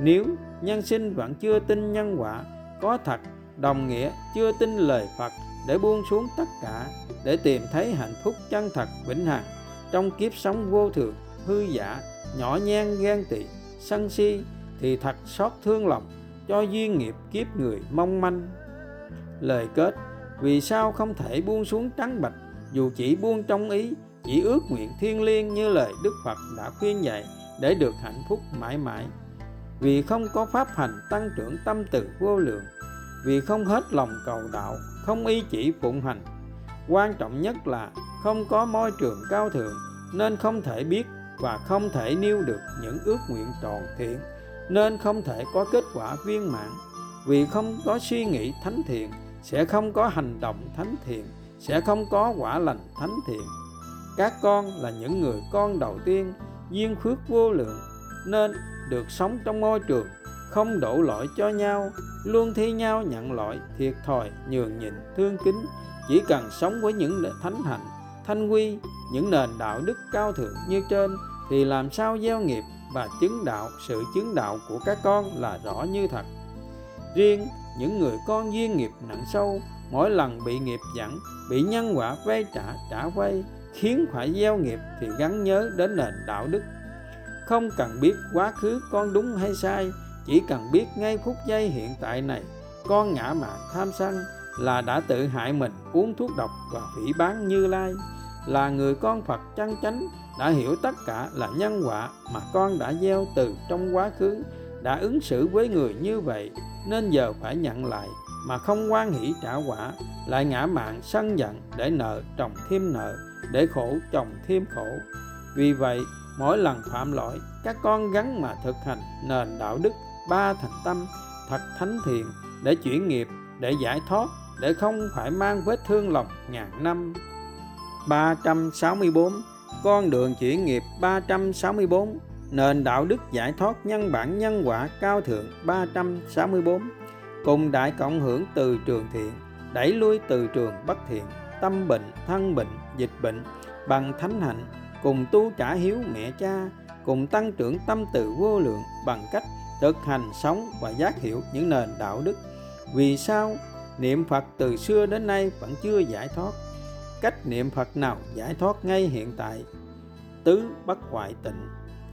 Nếu nhân sinh vẫn chưa tin nhân quả, có thật, đồng nghĩa chưa tin lời phật để buông xuống tất cả để tìm thấy hạnh phúc chân thật vĩnh hằng trong kiếp sống vô thường, hư giả, nhỏ nhen ghen tị, sân si thì thật xót thương lòng cho duyên nghiệp kiếp người mong manh. Lời kết, vì sao không thể buông xuống trắng bạch dù chỉ buông trong ý chỉ ước nguyện thiên liêng như lời đức phật đã khuyên dạy để được hạnh phúc mãi mãi. Vì không có pháp hành tăng trưởng tâm từ vô lượng, vì không hết lòng cầu đạo, không ý chỉ phụng hành. Quan trọng nhất là không có môi trường cao thượng nên không thể biết và không thể nêu được những ước nguyện tròn thiện, nên không thể có kết quả viên mãn. Vì không có suy nghĩ thánh thiện, sẽ không có hành động thánh thiện, sẽ không có quả lành thánh thiện các con là những người con đầu tiên duyên phước vô lượng, nên được sống trong môi trường, không đổ lỗi cho nhau, luôn thi nhau nhận lỗi, thiệt thòi, nhường nhịn, thương kính. Chỉ cần sống với những thánh hạnh, thanh quy, những nền đạo đức cao thượng như trên, thì làm sao gieo nghiệp và chứng đạo, sự chứng đạo của các con là rõ như thật. Riêng những người con duyên nghiệp nặng sâu, mỗi lần bị nghiệp dẫn, bị nhân quả vay trả trả vay khiến phải gieo nghiệp thì gắn nhớ đến nền đạo đức. Không cần biết quá khứ con đúng hay sai, chỉ cần biết ngay phút giây hiện tại này, con ngã mạn tham sân là đã tự hại mình uống thuốc độc và phỉ bán như lai. Là người con phật chân chánh đã hiểu tất cả là nhân quả mà con đã gieo từ trong quá khứ, đã ứng xử với người như vậy, nên giờ phải nhận lại mà không quan hỷ trả quả, lại ngã mạng sân giận để nợ trồng thêm nợ để khổ chồng thêm khổ. Vì vậy, mỗi lần phạm lỗi, các con gắn mà thực hành nền đạo đức ba thành tâm thật thánh thiện để chuyển nghiệp, để giải thoát, để không phải mang vết thương lòng ngàn năm. 364 con đường chuyển nghiệp 364 nền đạo đức giải thoát nhân bản nhân quả cao thượng 364 cùng đại cộng hưởng từ trường thiện, đẩy lui từ trường bất thiện tâm bệnh, thân bệnh, dịch bệnh bằng thánh hạnh, cùng tu trả hiếu mẹ cha, cùng tăng trưởng tâm từ vô lượng bằng cách thực hành sống và giác hiểu những nền đạo đức. Vì sao? Niệm phật từ xưa đến nay vẫn chưa giải thoát. Cách niệm phật nào giải thoát ngay hiện tại? Tứ bất hoại tịnh.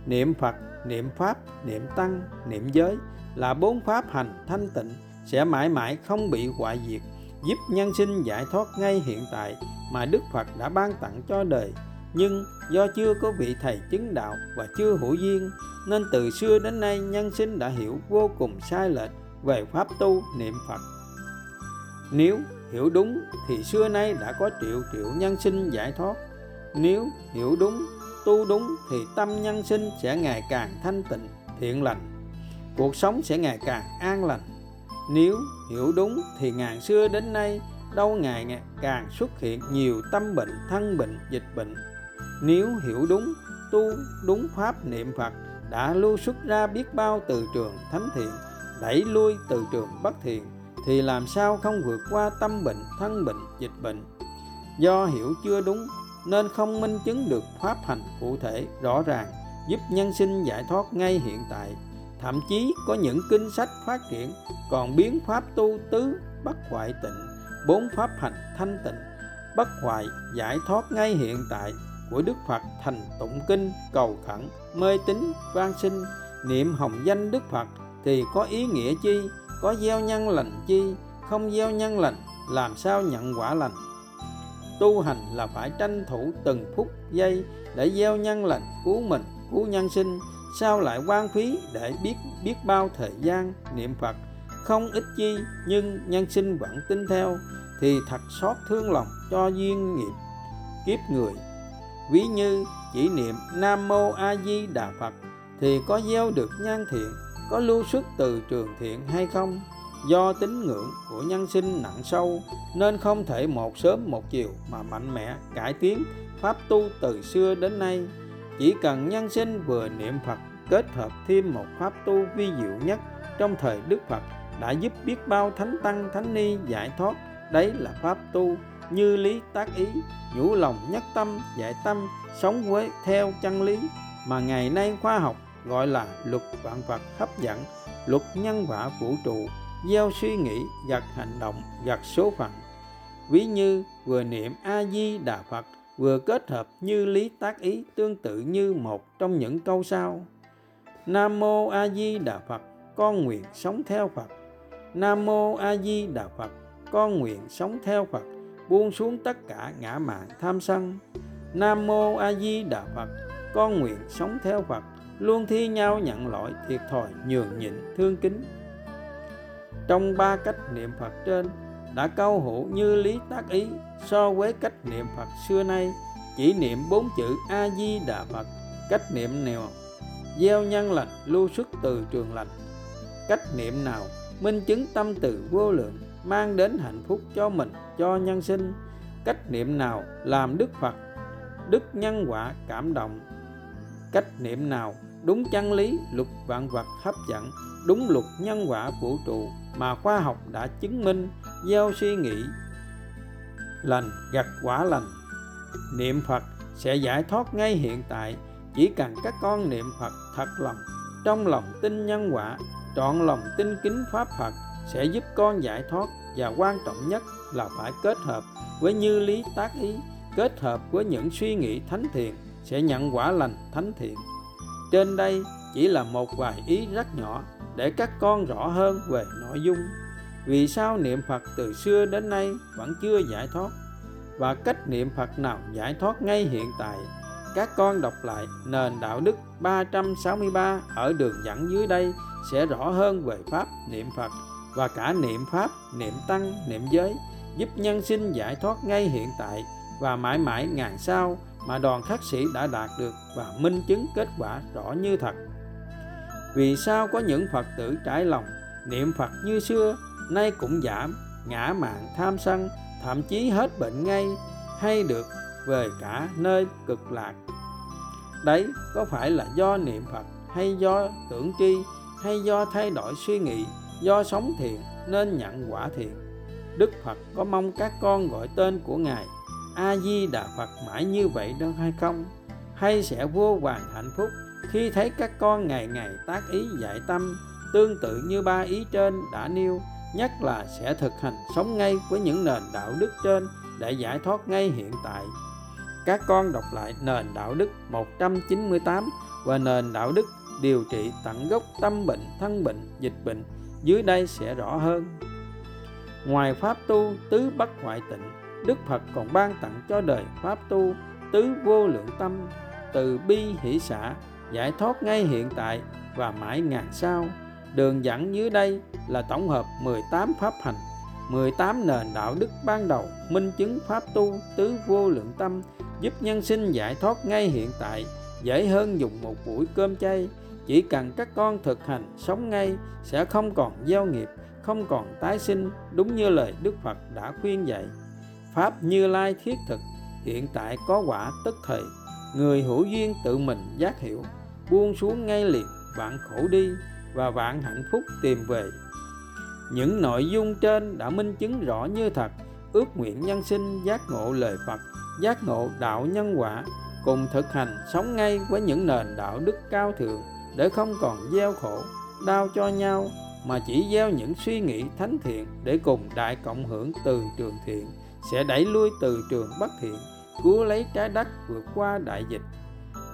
Niệm phật, niệm pháp, niệm tăng, niệm giới là bốn pháp hành thanh tịnh sẽ mãi mãi không bị hoại diệt giúp nhân sinh giải thoát ngay hiện tại mà đức phật đã ban tặng cho đời. Nhưng do chưa có vị thầy chứng đạo và chưa hữu duyên, nên từ xưa đến nay nhân sinh đã hiểu vô cùng sai lệch về pháp tu niệm phật. Nếu hiểu đúng thì xưa nay đã có triệu triệu nhân sinh giải thoát. Nếu hiểu đúng, tu đúng thì tâm nhân sinh sẽ ngày càng thanh tịnh, thiện lành. Cuộc sống sẽ ngày càng an lành nếu hiểu đúng thì ngàn xưa đến nay, đâu ngày càng xuất hiện nhiều tâm bệnh, thân bệnh, dịch bệnh. Nếu hiểu đúng, tu đúng pháp niệm phật đã lưu xuất ra biết bao từ trường thánh thiện, đẩy lui từ trường bất thiện, thì làm sao không vượt qua tâm bệnh, thân bệnh, dịch bệnh? Do hiểu chưa đúng, nên không minh chứng được pháp hành cụ thể rõ ràng, giúp nhân sinh giải thoát ngay hiện tại thậm chí có những kinh sách phát triển còn biến pháp tu tứ, bất hoại tịnh, bốn pháp hành thanh tịnh, bất hoại giải thoát ngay hiện tại của Đức Phật thành tụng kinh, cầu khẩn, mê tín, van sinh niệm hồng danh Đức Phật thì có ý nghĩa chi? Có gieo nhân lành chi? Không gieo nhân lành, làm sao nhận quả lành? Tu hành là phải tranh thủ từng phút giây để gieo nhân lành, cứu mình, cứu nhân sinh sao lại quan phí để biết biết bao thời gian, niệm phật? Không ít chi, nhưng nhân sinh vẫn tin theo, thì thật xót thương lòng cho duyên nghiệp, kiếp người. Ví như chỉ niệm nam mô a di đà phật, thì có gieo được nhan thiện, có lưu xuất từ trường thiện hay không? Do tín ngưỡng của nhân sinh nặng sâu, nên không thể một sớm một chiều mà mạnh mẽ cải tiến pháp tu từ xưa đến nay chỉ cần nhân sinh vừa niệm phật, kết hợp thêm một pháp tu vi diệu nhất trong thời đức phật đã giúp biết bao thánh tăng, thánh ni giải thoát. Đấy là pháp tu như lý tác ý, nhủ lòng nhất tâm giải tâm, sống với theo chân lý mà ngày nay khoa học gọi là luật vạn vật hấp dẫn, luật nhân quả vũ trụ, gieo suy nghĩ gặt hành động gặt số phận. Ví như vừa niệm a di đà phật vừa kết hợp như lý tác ý tương tự như một trong những câu sau. Nam mô a di đà phật, con nguyện sống theo phật. Nam mô a di đà phật, con nguyện sống theo phật, buông xuống tất cả ngã mạn tham sân. Nam mô a di đà phật, con nguyện sống theo phật, luôn thi nhau nhận lỗi thiệt thòi, nhường nhịn thương kính. Trong ba cách niệm phật trên, đã câu hữu như lý tác ý so với cách niệm phật xưa nay, chỉ niệm bốn chữ a di đà phật, cách niệm nào? Gieo nhân lành, lưu xuất từ trường lành. Cách niệm nào? Minh chứng tâm từ vô lượng, mang đến hạnh phúc cho mình, cho nhân sinh. Cách niệm nào? Làm đức phật. Đức nhân quả cảm động. Cách niệm nào? Đúng chân lý luật vạn vật hấp dẫn. Đúng luật nhân quả vũ trụ mà khoa học đã chứng minh. Gieo suy nghĩ lành, gặt quả lành. Niệm Phật sẽ giải thoát ngay hiện tại, chỉ cần các con niệm Phật thật lòng, trong lòng tin nhân quả, trọn lòng tin kính pháp Phật sẽ giúp con giải thoát và quan trọng nhất là phải kết hợp với như lý tác ý, kết hợp với những suy nghĩ thánh thiện sẽ nhận quả lành thánh thiện. Trên đây chỉ là một vài ý rất nhỏ để các con rõ hơn về nội dung vì sao niệm Phật từ xưa đến nay vẫn chưa giải thoát và cách niệm Phật nào giải thoát ngay hiện tại các con đọc lại nền đạo đức 363 ở đường dẫn dưới đây sẽ rõ hơn về pháp niệm Phật và cả niệm pháp, niệm tăng, niệm giới giúp nhân sinh giải thoát ngay hiện tại và mãi mãi ngàn sau mà đoàn khắc sĩ đã đạt được và minh chứng kết quả rõ như thật. Vì sao có những Phật tử trải lòng niệm Phật như xưa nay cũng giảm, ngã mạn tham sân, thậm chí hết bệnh ngay hay được về cả nơi cực lạc. Đấy có phải là do niệm Phật hay do tưởng tri hay do thay đổi suy nghĩ, do sống thiện nên nhận quả thiện. Đức Phật có mong các con gọi tên của Ngài A Di Đà Phật mãi như vậy đâu hay không? Hay sẽ vô vàng hạnh phúc khi thấy các con ngày ngày tác ý dạy tâm tương tự như ba ý trên đã nêu, nhất là sẽ thực hành sống ngay với những nền đạo đức trên để giải thoát ngay hiện tại. Các con đọc lại nền đạo đức 198 và nền đạo đức điều trị tận gốc tâm bệnh, thân bệnh, dịch bệnh dưới đây sẽ rõ hơn. Ngoài pháp tu tứ bất hoại tịnh, Đức Phật còn ban tặng cho đời pháp tu tứ vô lượng tâm, từ bi hỷ xã, giải thoát ngay hiện tại và mãi ngàn sau. Đường dẫn dưới đây là tổng hợp 18 pháp hành, 18 nền đạo đức ban đầu minh chứng pháp tu tứ vô lượng tâm giúp nhân sinh giải thoát ngay hiện tại dễ hơn dùng một buổi cơm chay. Chỉ cần các con thực hành sống ngay sẽ không còn gieo nghiệp không còn tái sinh đúng như lời đức phật đã khuyên dạy. Pháp như lai thiết thực hiện tại có quả tức thời. Người hữu duyên tự mình giác hiểu buông xuống ngay liền vạn khổ đi và vạn hạnh phúc tìm về. Những nội dung trên đã minh chứng rõ như thật. Ước nguyện nhân sinh, giác ngộ lời phật, giác ngộ đạo nhân quả, cùng thực hành sống ngay với những nền đạo đức cao thượng để không còn gieo khổ, đau cho nhau, mà chỉ gieo những suy nghĩ thánh thiện để cùng đại cộng hưởng từ trường thiện, sẽ đẩy lui từ trường bất thiện, cứu lấy trái đất vượt qua đại dịch.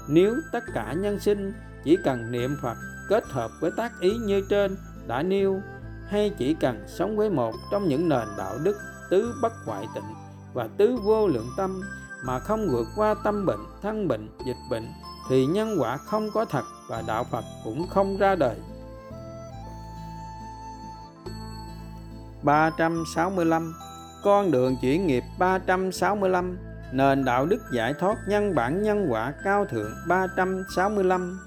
Nếu tất cả nhân sinh chỉ cần niệm phật kết hợp với tác ý như trên đã nêu hay chỉ cần sống với một trong những nền đạo đức tứ bất hoại tịnh và tứ vô lượng tâm mà không vượt qua tâm bệnh, thân bệnh, dịch bệnh thì nhân quả không có thật và đạo Phật cũng không ra đời. 365 Con đường chuyển nghiệp 365 Nền đạo đức giải thoát nhân bản nhân quả cao thượng 365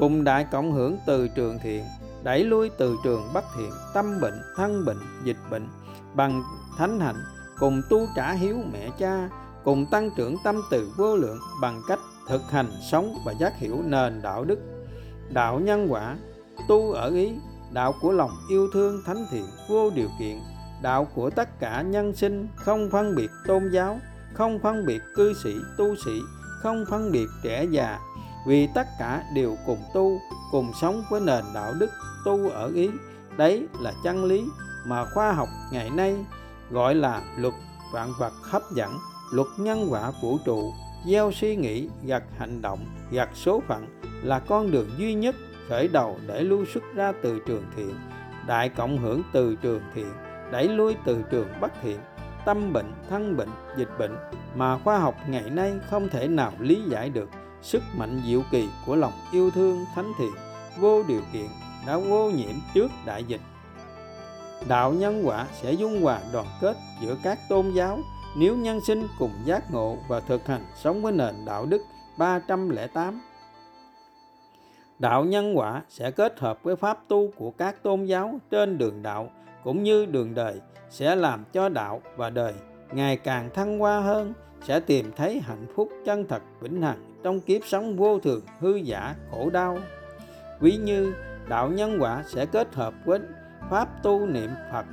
Cùng đại cộng hưởng từ trường thiện Đẩy lui từ trường bất thiện Tâm bệnh, thân bệnh, dịch bệnh. Bằng thánh hạnh Cùng tu trả hiếu mẹ cha Cùng tăng trưởng tâm từ vô lượng Bằng cách thực hành sống và giác hiểu nền đạo đức. Đạo nhân quả tu ở ý đạo của lòng yêu thương thánh thiện vô điều kiện đạo của tất cả nhân sinh không phân biệt tôn giáo không phân biệt cư sĩ tu sĩ không phân biệt trẻ già vì tất cả đều cùng tu, cùng sống với nền đạo đức tu ở ý. Đấy là chân lý mà khoa học ngày nay gọi là luật vạn vật hấp dẫn, luật nhân quả vũ trụ. Gieo suy nghĩ, gặt hành động, gặt số phận là con đường duy nhất, khởi đầu để lưu xuất ra từ trường thiện. Đại cộng hưởng từ trường thiện, đẩy lui từ trường bất thiện. Tâm bệnh, thân bệnh, dịch bệnh mà khoa học ngày nay không thể nào lý giải được sức mạnh diệu kỳ của lòng yêu thương thánh thiện vô điều kiện đã vô nhiễm trước đại dịch đạo nhân quả sẽ dung hòa đoàn kết giữa các tôn giáo nếu nhân sinh cùng giác ngộ và thực hành sống với nền đạo đức 308. Đạo nhân quả sẽ kết hợp với pháp tu của các tôn giáo trên đường đạo cũng như đường đời sẽ làm cho đạo và đời ngày càng thăng hoa hơn, sẽ tìm thấy hạnh phúc chân thật vĩnh hằng trong kiếp sống vô thường, hư giả, khổ đau. Ví như đạo nhân quả sẽ kết hợp với pháp tu niệm Phật,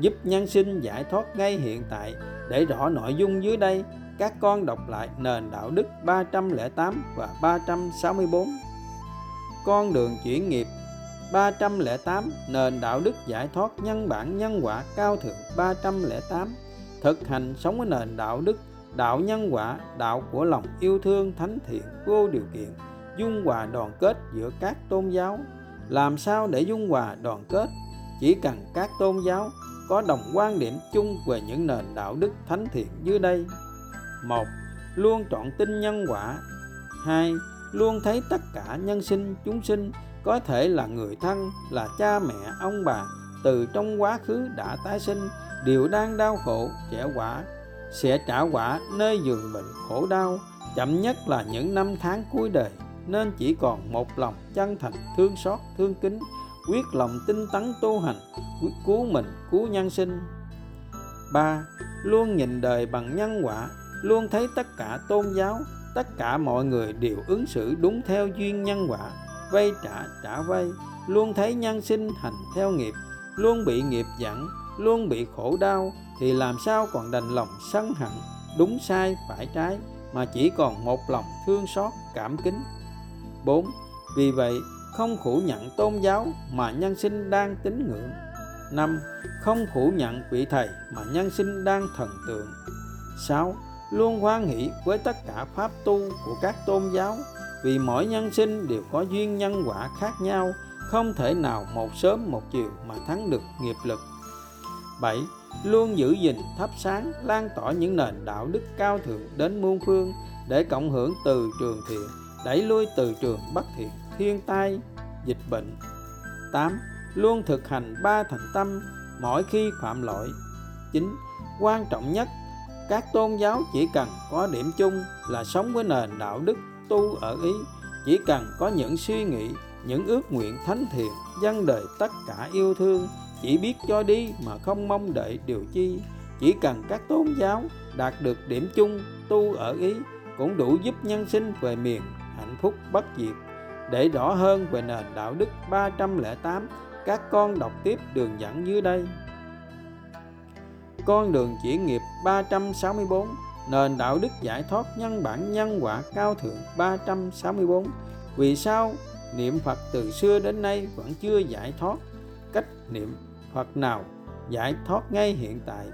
giúp nhân sinh giải thoát ngay hiện tại để rõ nội dung dưới đây, các con đọc lại nền đạo đức 308 và 364. Con đường chuyển nghiệp 308 nền đạo đức giải thoát nhân bản nhân quả cao thượng 308 thực hành sống với nền đạo đức đạo nhân quả, đạo của lòng yêu thương thánh thiện vô điều kiện, dung hòa đoàn kết giữa các tôn giáo. Làm sao để dung hòa đoàn kết? Chỉ cần các tôn giáo có đồng quan điểm chung về những nền đạo đức thánh thiện dưới đây. Một, luôn trọn tin nhân quả. Hai, luôn thấy tất cả nhân sinh, chúng sinh có thể là người thân, là cha mẹ, ông bà, từ trong quá khứ đã tái sinh, đều đang đau khổ trẻ quả sẽ trả quả nơi giường bệnh khổ đau. Chậm nhất là những năm tháng cuối đời, nên chỉ còn một lòng chân thành, thương xót, thương kính, quyết lòng tinh tấn tu hành, quyết cứu mình, cứu nhân sinh. Ba, luôn nhìn đời bằng nhân quả, luôn thấy tất cả tôn giáo, tất cả mọi người đều ứng xử đúng theo duyên nhân quả, vay trả trả vay. Luôn thấy nhân sinh hành theo nghiệp, luôn bị nghiệp dẫn, luôn bị khổ đau thì làm sao còn đành lòng sân hận, đúng sai, phải trái, mà chỉ còn một lòng thương xót, cảm kính 4. Vì vậy không phủ nhận tôn giáo mà nhân sinh đang tín ngưỡng 5. Không phủ nhận vị thầy mà nhân sinh đang thần tượng 6. Luôn hoan hỷ với tất cả pháp tu của các tôn giáo, vì mỗi nhân sinh đều có duyên nhân quả khác nhau, không thể nào một sớm một chiều mà thắng được nghiệp lực 7. Luôn giữ gìn, thắp sáng, lan tỏa những nền đạo đức cao thượng đến muôn phương để cộng hưởng từ trường thiện, đẩy lui từ trường bất thiện, thiên tai, dịch bệnh 8. Luôn thực hành ba thành tâm mỗi khi phạm lỗi 9. Quan trọng nhất, các tôn giáo chỉ cần có điểm chung là sống với nền đạo đức tu ở ý, chỉ cần có những suy nghĩ, những ước nguyện thánh thiện dân đời tất cả yêu thương chỉ biết cho đi mà không mong đợi điều chi. Chỉ cần các tôn giáo đạt được điểm chung, tu ở ý, cũng đủ giúp nhân sinh về miền hạnh phúc bất diệt. Để rõ hơn về nền đạo đức 308 các con đọc tiếp đường dẫn dưới đây. Con đường chỉ nghiệp 364 nền đạo đức giải thoát nhân bản nhân quả cao thượng 364 vì sao niệm Phật từ xưa đến nay vẫn chưa giải thoát? Cách niệm Phật nào giải thoát ngay hiện tại,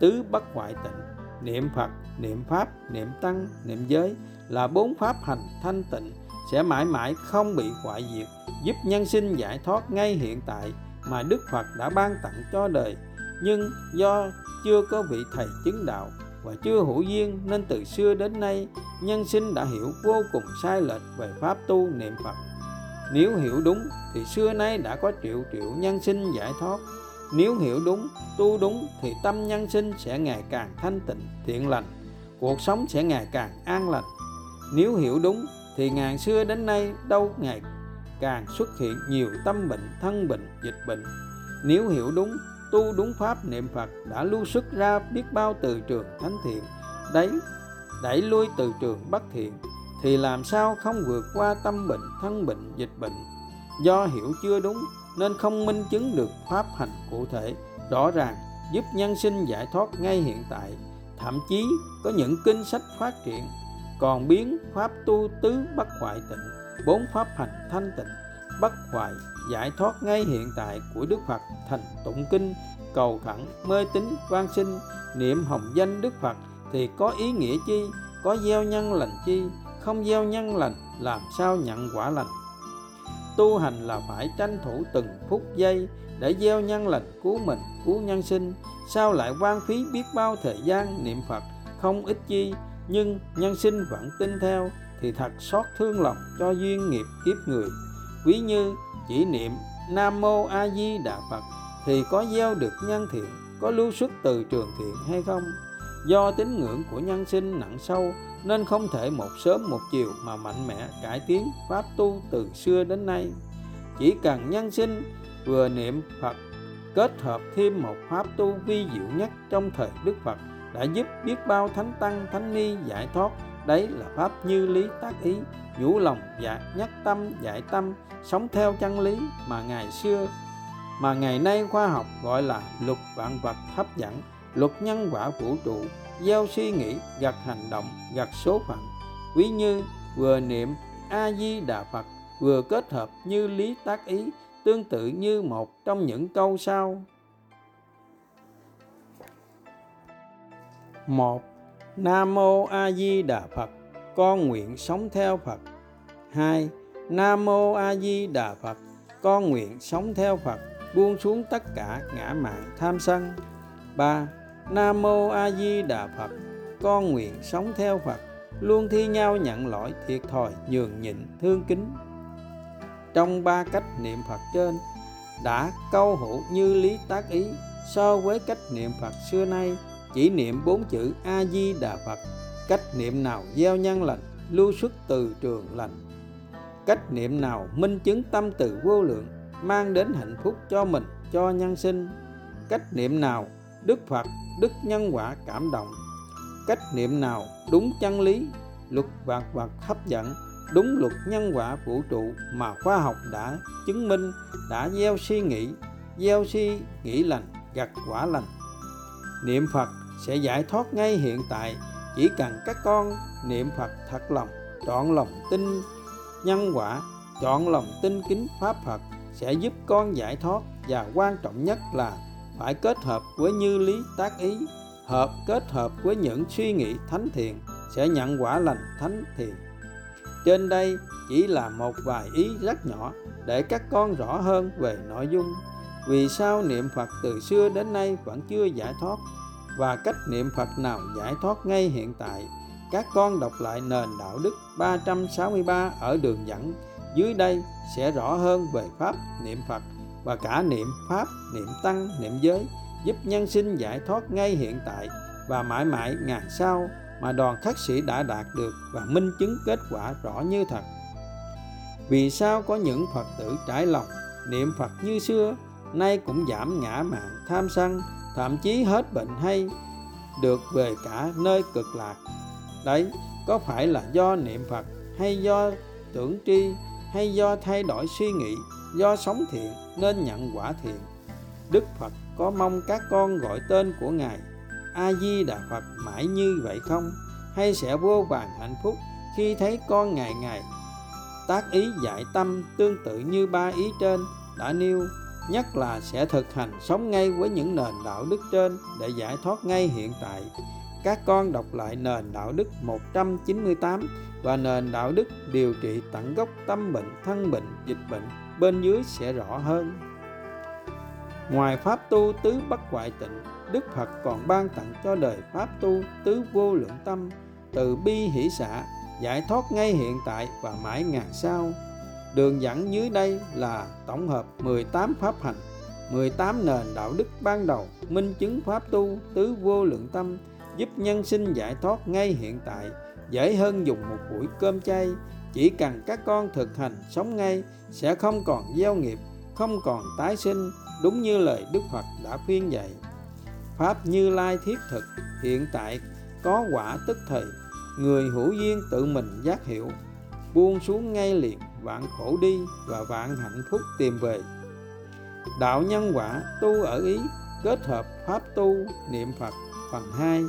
tứ bất hoại tịnh, niệm Phật, niệm Pháp, niệm Tăng, niệm giới là bốn pháp hành thanh tịnh sẽ mãi mãi không bị hoại diệt, giúp nhân sinh giải thoát ngay hiện tại mà Đức Phật đã ban tặng cho đời. Nhưng do chưa có vị thầy chứng đạo và chưa hữu duyên nên từ xưa đến nay, nhân sinh đã hiểu vô cùng sai lệch về pháp tu niệm Phật nếu hiểu đúng thì xưa nay đã có triệu triệu nhân sinh giải thoát. Nếu hiểu đúng, tu đúng thì tâm nhân sinh sẽ ngày càng thanh tịnh, thiện lành. Cuộc sống sẽ ngày càng an lành. Nếu hiểu đúng thì ngàn xưa đến nay đâu ngày càng xuất hiện nhiều tâm bệnh, thân bệnh, dịch bệnh. Nếu hiểu đúng, tu đúng pháp niệm phật đã lưu xuất ra biết bao từ trường thánh thiện. Đấy, đẩy lui từ trường bất thiện thì làm sao không vượt qua tâm bệnh, thân bệnh, dịch bệnh? Do hiểu chưa đúng, nên không minh chứng được pháp hành cụ thể. Rõ ràng, giúp nhân sinh giải thoát ngay hiện tại. Thậm chí, có những kinh sách phát triển. Còn biến pháp tu tứ bất hoại tịnh, bốn pháp hành thanh tịnh, bất hoại giải thoát ngay hiện tại của Đức Phật thành tụng kinh, cầu khẩn, mê tín, van sinh niệm hồng danh Đức Phật thì có ý nghĩa chi? Có gieo nhân lành chi? Không gieo nhân lành, làm sao nhận quả lành? Tu hành là phải tranh thủ từng phút giây để gieo nhân lành cứu mình, cứu nhân sinh. Sao lại quan phí biết bao thời gian, niệm phật không ít chi, nhưng nhân sinh vẫn tin theo thì thật xót thương lòng cho duyên nghiệp kiếp người. Ví như chỉ niệm nam mô a di đà phật thì có gieo được nhân thiện, có lưu xuất từ trường thiện hay không? Do tín ngưỡng của nhân sinh nặng sâu, nên không thể một sớm một chiều mà mạnh mẽ cải tiến pháp tu từ xưa đến nay. Chỉ cần nhân sinh vừa niệm phật, kết hợp thêm một pháp tu vi diệu nhất trong thời đức phật, đã giúp biết bao thánh tăng, thánh ni giải thoát. Đấy là pháp như lý tác ý vũ lòng dạ nhất tâm, giải tâm, sống theo chân lý mà ngày xưa, mà ngày nay khoa học gọi là luật vạn vật hấp dẫn luật nhân quả vũ trụ gieo suy nghĩ gặt hành động gặt số phận. Ví như, vừa niệm a di đà phật, vừa kết hợp như lý tác ý, tương tự như một trong những câu sau. Một, nam mô a di đà phật, con nguyện sống theo phật. Hai, nam mô a di đà phật, con nguyện sống theo phật, buông xuống tất cả ngã mạn tham sân. Ba nam mô a di đà phật. Con nguyện sống theo phật, luôn thi nhau nhận lỗi thiệt thòi, nhường nhịn, thương kính. Trong ba cách niệm phật trên, đã câu hữu như lý tác ý. So với cách niệm phật xưa nay, chỉ niệm bốn chữ a di đà phật. Cách niệm nào gieo nhân lành, lưu xuất từ trường lành. Cách niệm nào minh chứng tâm từ vô lượng, mang đến hạnh phúc cho mình, cho nhân sinh. Cách niệm nào đức phật, đức nhân quả cảm động. Cách niệm nào đúng chân lý, luật vạn vật hấp dẫn, đúng luật nhân quả vũ trụ mà khoa học đã chứng minh, đã gieo suy nghĩ, gieo suy nghĩ lành, gặt quả lành. Niệm phật sẽ giải thoát ngay hiện tại, chỉ cần các con niệm phật thật lòng, trọn lòng tin nhân quả chọn lòng tin kính pháp phật sẽ giúp con giải thoát và quan trọng nhất là phải kết hợp với như lý tác ý, hợp kết hợp với những suy nghĩ thánh thiện, sẽ nhận quả lành thánh thiện. Trên đây chỉ là một vài ý rất nhỏ để các con rõ hơn về nội dung. Vì sao niệm phật từ xưa đến nay vẫn chưa giải thoát? Và cách niệm phật nào giải thoát ngay hiện tại? Các con đọc lại nền đạo đức 363 ở đường dẫn. Dưới đây sẽ rõ hơn về pháp niệm Phật và cả niệm pháp, niệm tăng, niệm giới giúp nhân sinh giải thoát ngay hiện tại và mãi mãi ngàn sau mà đoàn khắc sĩ đã đạt được và minh chứng kết quả rõ như thật. Vì sao có những Phật tử trải lòng niệm Phật như xưa nay cũng giảm ngã mạng tham sân thậm chí hết bệnh hay được về cả nơi cực lạc đấy có phải là do niệm phật hay do tưởng tri hay do thay đổi suy nghĩ do sống thiện nên nhận quả thiện. Đức phật có mong các con gọi tên của ngài. A di đà phật mãi như vậy không? Hay sẽ vô vàng hạnh phúc khi thấy con ngày ngày tác ý dạy tâm tương tự như ba ý trên đã nêu nhất là sẽ thực hành sống ngay với những nền đạo đức trên để giải thoát ngay hiện tại. Các con đọc lại nền đạo đức 198 và nền đạo đức điều trị tận gốc tâm bệnh, thân bệnh, dịch bệnh bên dưới sẽ rõ hơn. Ngoài pháp tu tứ bất hoại tịnh, Đức Phật còn ban tặng cho đời pháp tu tứ vô lượng tâm, từ bi hỷ xả, giải thoát ngay hiện tại và mãi ngàn sau. Đường dẫn dưới đây là tổng hợp 18 pháp hành, 18 nền đạo đức ban đầu, minh chứng pháp tu tứ vô lượng tâm, giúp nhân sinh giải thoát ngay hiện tại dễ hơn dùng một buổi cơm chay chỉ cần các con thực hành sống ngay sẽ không còn gieo nghiệp, không còn tái sinh, đúng như lời đức phật đã khuyên dạy. Pháp như lai thiết thực hiện tại có quả tức thời, người hữu duyên tự mình giác hiểu, buông xuống ngay liền vạn khổ đi và vạn hạnh phúc tìm về. Đạo nhân quả tu ở ý kết hợp pháp tu niệm phật phần 2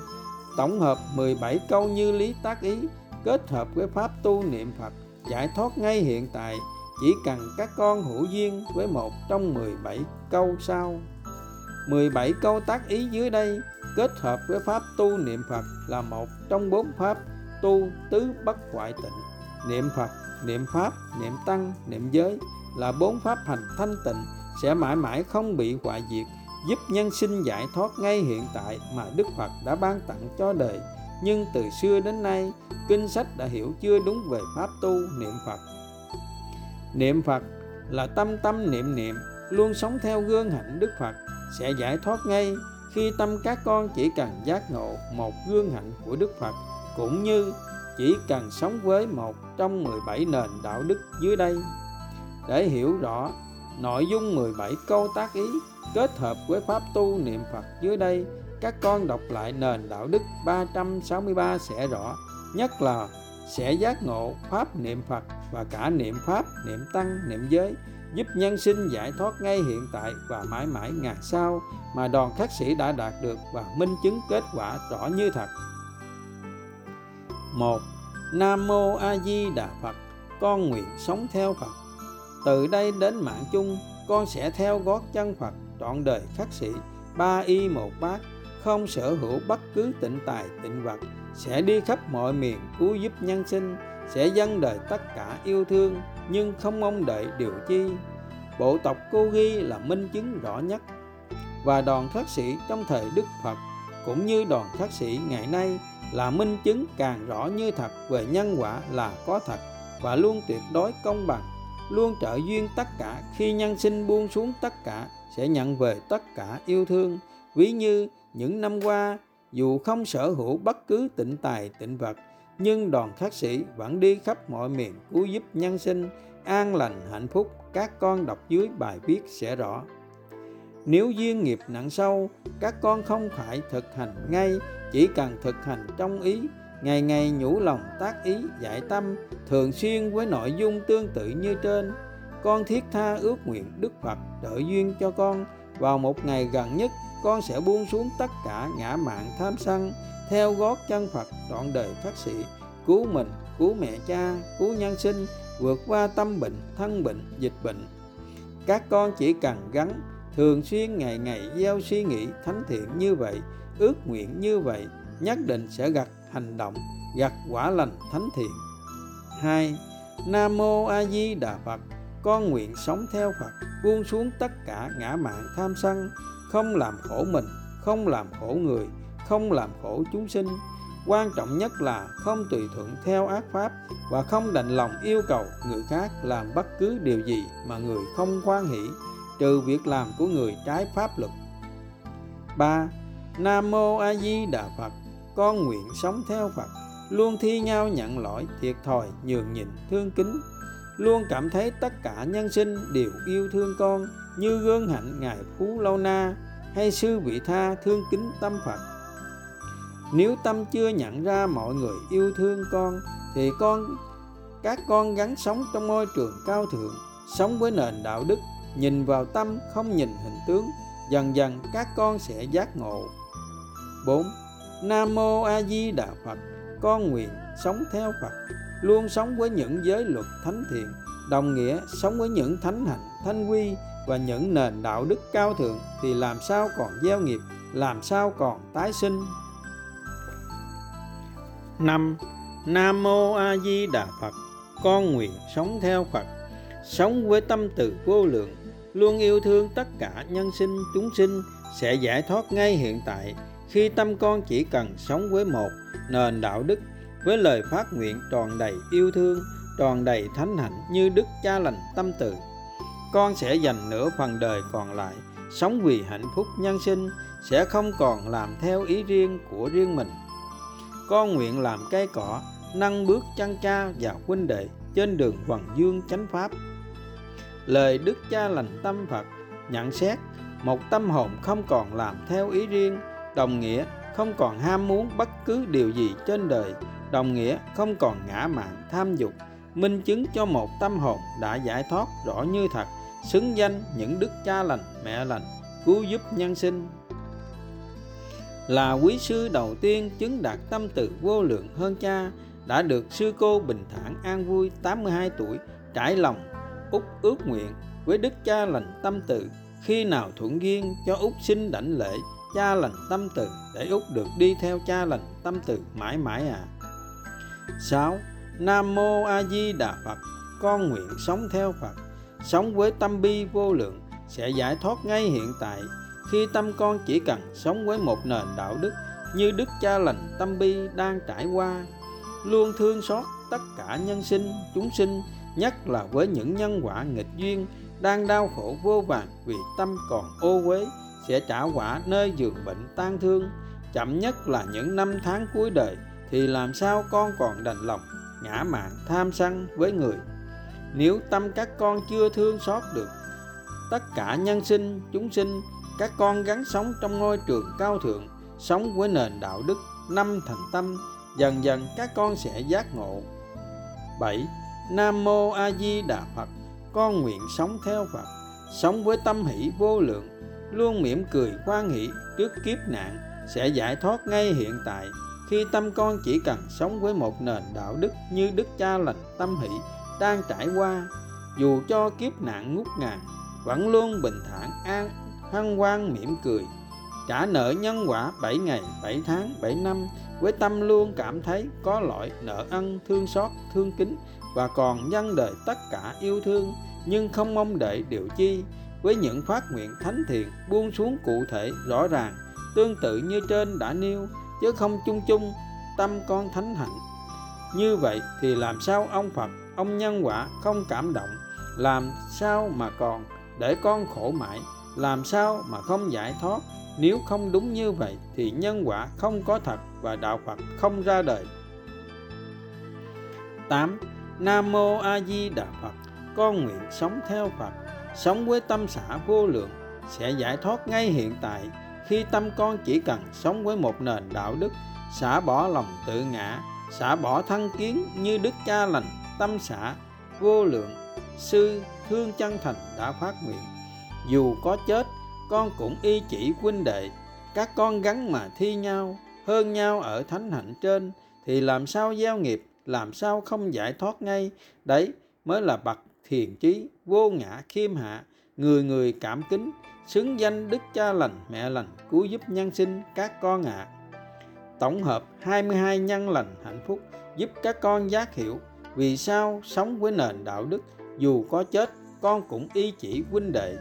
tổng hợp 17 câu như lý tác ý kết hợp với pháp tu niệm Phật, giải thoát ngay hiện tại, chỉ cần các con hữu duyên với một trong 17 câu sau 17 câu tác ý dưới đây, kết hợp với pháp tu niệm Phật là một trong bốn pháp tu tứ bất hoại tịnh niệm Phật, niệm Pháp, niệm Tăng, niệm giới là bốn pháp hành thanh tịnh, sẽ mãi mãi không bị hoại diệt, giúp nhân sinh giải thoát ngay hiện tại mà Đức Phật đã ban tặng cho đời. Nhưng từ xưa đến nay, kinh sách đã hiểu chưa đúng về pháp tu niệm Phật. Niệm Phật là tâm tâm niệm niệm, luôn sống theo gương hạnh Đức Phật sẽ giải thoát ngay khi tâm các con chỉ cần giác ngộ một gương hạnh của Đức Phật cũng như chỉ cần sống với một trong 17 nền đạo đức dưới đây. Để hiểu rõ nội dung 17 câu tác ý kết hợp với pháp tu niệm Phật dưới đây các con đọc lại nền đạo đức 363 sẽ rõ. Nhất là sẽ giác ngộ pháp niệm Phật và cả niệm pháp, niệm tăng, niệm giới, giúp nhân sinh giải thoát ngay hiện tại và mãi mãi ngày sau mà đoàn khắc sĩ đã đạt được và minh chứng kết quả rõ như thật. một, Nam Mô A Di Đà Phật, Con nguyện sống theo Phật. Từ đây đến mạng chung, Con sẽ theo gót chân Phật Trọn đời khắc sĩ Ba y một bát. Không sở hữu bất cứ tịnh tài, tịnh vật, Sẽ đi khắp mọi miền cứu giúp nhân sinh, Sẽ dâng đời tất cả yêu thương, Nhưng không mong đợi điều chi. Bộ tộc Cô Ghi là minh chứng rõ nhất. Và đoàn khắc sĩ trong thời Đức Phật, Cũng như đoàn khắc sĩ ngày nay, là minh chứng càng rõ như thật về nhân quả là có thật và luôn tuyệt đối công bằng, luôn trợ duyên tất cả. Khi nhân sinh buông xuống tất cả, sẽ nhận về tất cả yêu thương, ví như những năm qua, dù không sở hữu bất cứ tịnh tài, tịnh vật, nhưng đoàn khắc sĩ vẫn đi khắp mọi miền cứu giúp nhân sinh, an lành, hạnh phúc. Các con đọc dưới bài viết sẽ rõ. Nếu duyên nghiệp nặng sâu, các con không phải thực hành ngay, chỉ cần thực hành trong ý, ngày ngày nhủ lòng tác ý, giải tâm, thường xuyên với nội dung tương tự như trên. Con thiết tha ước nguyện đức phật trợ duyên cho con vào một ngày gần nhất con sẽ buông xuống tất cả ngã mạng tham sân, theo gót chân phật trọn đời phát sĩ, cứu mình, cứu mẹ cha, cứu nhân sinh, vượt qua tâm bệnh, thân bệnh, dịch bệnh. Các con chỉ cần gắn thường xuyên ngày ngày gieo suy nghĩ thánh thiện như vậy, ước nguyện như vậy, nhất định sẽ gặt hành động, gặt quả lành thánh thiện. Hai, nam mô a di đà phật, con nguyện sống theo phật, buông xuống tất cả ngã mạng tham sân không làm khổ mình, không làm khổ người, không làm khổ chúng sinh. Quan trọng nhất là không tùy thuận theo ác pháp và không đành lòng yêu cầu người khác làm bất cứ điều gì mà người không khoan hỷ, trừ việc làm của người trái pháp luật. 3. Nam Mô A Di Đà Phật, Con nguyện sống theo Phật. Luôn thi nhau nhận lỗi, thiệt thòi, nhường nhịn, thương kính. Luôn cảm thấy tất cả nhân sinh đều yêu thương con. Như gương hạnh Ngài Phú Lâu Na Hay sư vị tha thương kính tâm Phật Nếu tâm chưa nhận ra mọi người yêu thương con Thì con các con gắn sống trong môi trường cao thượng Sống với nền đạo đức Nhìn vào tâm không nhìn hình tướng Dần dần các con sẽ giác ngộ 4. Nam Mô A Di Đà Phật Con nguyện sống theo Phật Luôn sống với những giới luật thánh thiện Đồng nghĩa sống với những thánh hạnh, thanh quy và những nền đạo đức cao thượng Thì làm sao còn gieo nghiệp, Làm sao còn tái sinh 5. Nam Mô A Di Đà Phật, Con nguyện sống theo Phật, Sống với tâm từ vô lượng, Luôn yêu thương tất cả nhân sinh, chúng sinh, Sẽ giải thoát ngay hiện tại khi tâm con chỉ cần sống với một nền đạo đức, với lời phát nguyện tròn đầy yêu thương, tròn đầy thánh hạnh như đức cha lành tâm từ con sẽ dành nửa phần đời còn lại, sống vì hạnh phúc nhân sinh, sẽ không còn làm theo ý riêng của riêng mình. Con nguyện làm cây cỏ, nâng bước chân cha và huynh đệ trên đường hoàng dương chánh pháp. Lời đức cha lành tâm phật, nhận xét một tâm hồn không còn làm theo ý riêng, đồng nghĩa không còn ham muốn bất cứ điều gì trên đời, đồng nghĩa không còn ngã mạn tham dục, minh chứng cho một tâm hồn đã giải thoát rõ như thật xứng danh những đức cha lành, mẹ lành, cứu giúp nhân sinh là quý sư đầu tiên chứng đạt tâm từ vô lượng hơn cha, đã được sư cô bình thản an vui 82 tuổi trải lòng út ước nguyện với đức cha lành tâm từ khi nào thuận duyên cho út xin đảnh lễ cha lành tâm từ để út được đi theo cha lành tâm từ mãi mãi à 6. Nam Mô A Di Đà Phật, Con nguyện sống theo Phật Sống với tâm bi vô lượng Sẽ giải thoát ngay hiện tại. Khi tâm con chỉ cần sống với một nền đạo đức Như Đức Cha lành tâm bi đang trải qua Luôn thương xót tất cả nhân sinh, chúng sinh Nhất là với những nhân quả nghịch duyên Đang đau khổ vô vàng vì tâm còn ô uế sẽ trả quả nơi giường bệnh tan thương. Chậm nhất là những năm tháng cuối đời thì làm sao con còn đành lòng ngã mạng tham sân với người nếu tâm các con chưa thương xót được, tất cả nhân sinh, chúng sinh, các con gắn sống trong ngôi trường cao thượng, sống với nền đạo đức năm thành tâm, dần dần các con sẽ giác ngộ 7. Nam Mô A Di Đà Phật, con nguyện sống theo Phật, sống với tâm hỷ vô lượng, luôn mỉm cười quan hỷ trước kiếp nạn sẽ giải thoát ngay hiện tại khi tâm con chỉ cần sống với một nền đạo đức như đức cha lành tâm hỷ đang trải qua, dù cho kiếp nạn ngút ngàn, vẫn luôn bình thản, an, hân hoan, mỉm cười, trả nợ nhân quả 7 ngày 7 tháng 7 năm, với tâm luôn cảm thấy có lỗi, nợ ân, thương xót, thương kính, và còn nhân đời tất cả yêu thương, nhưng không mong đợi điều chi. Với những phát nguyện thánh thiện buông xuống cụ thể, rõ ràng, tương tự như trên đã nêu, chứ không chung chung, tâm con thánh hạnh. Như vậy thì làm sao ông Phật ông nhân quả không cảm động, làm sao mà còn để con khổ mãi, làm sao mà không giải thoát nếu không đúng như vậy thì nhân quả không có thật và đạo Phật không ra đời 8. Nam Mô A Di Đà Phật, Con nguyện sống theo Phật, Sống với tâm xã vô lượng, Sẽ giải thoát ngay hiện tại Khi tâm con chỉ cần sống với một nền đạo đức, Xả bỏ lòng tự ngã, Xả bỏ thân kiến như Đức Cha lành Tâm xã, vô lượng, Sư, thương chân thành đã phát nguyện. Dù có chết, con cũng y chỉ huynh đệ. Các con gắn mà thi nhau, hơn nhau ở thánh hạnh trên, thì làm sao gieo nghiệp, làm sao không giải thoát ngay? Đấy mới là bậc thiền trí vô ngã khiêm hạ, người người cảm kính, xứng danh đức cha lành, mẹ lành, cứu giúp nhân sinh các con ạ. À. tổng hợp 22 nhân lành hạnh phúc, giúp các con giác hiểu vì sao sống với nền đạo đức, dù có chết, con cũng y chỉ huynh đệ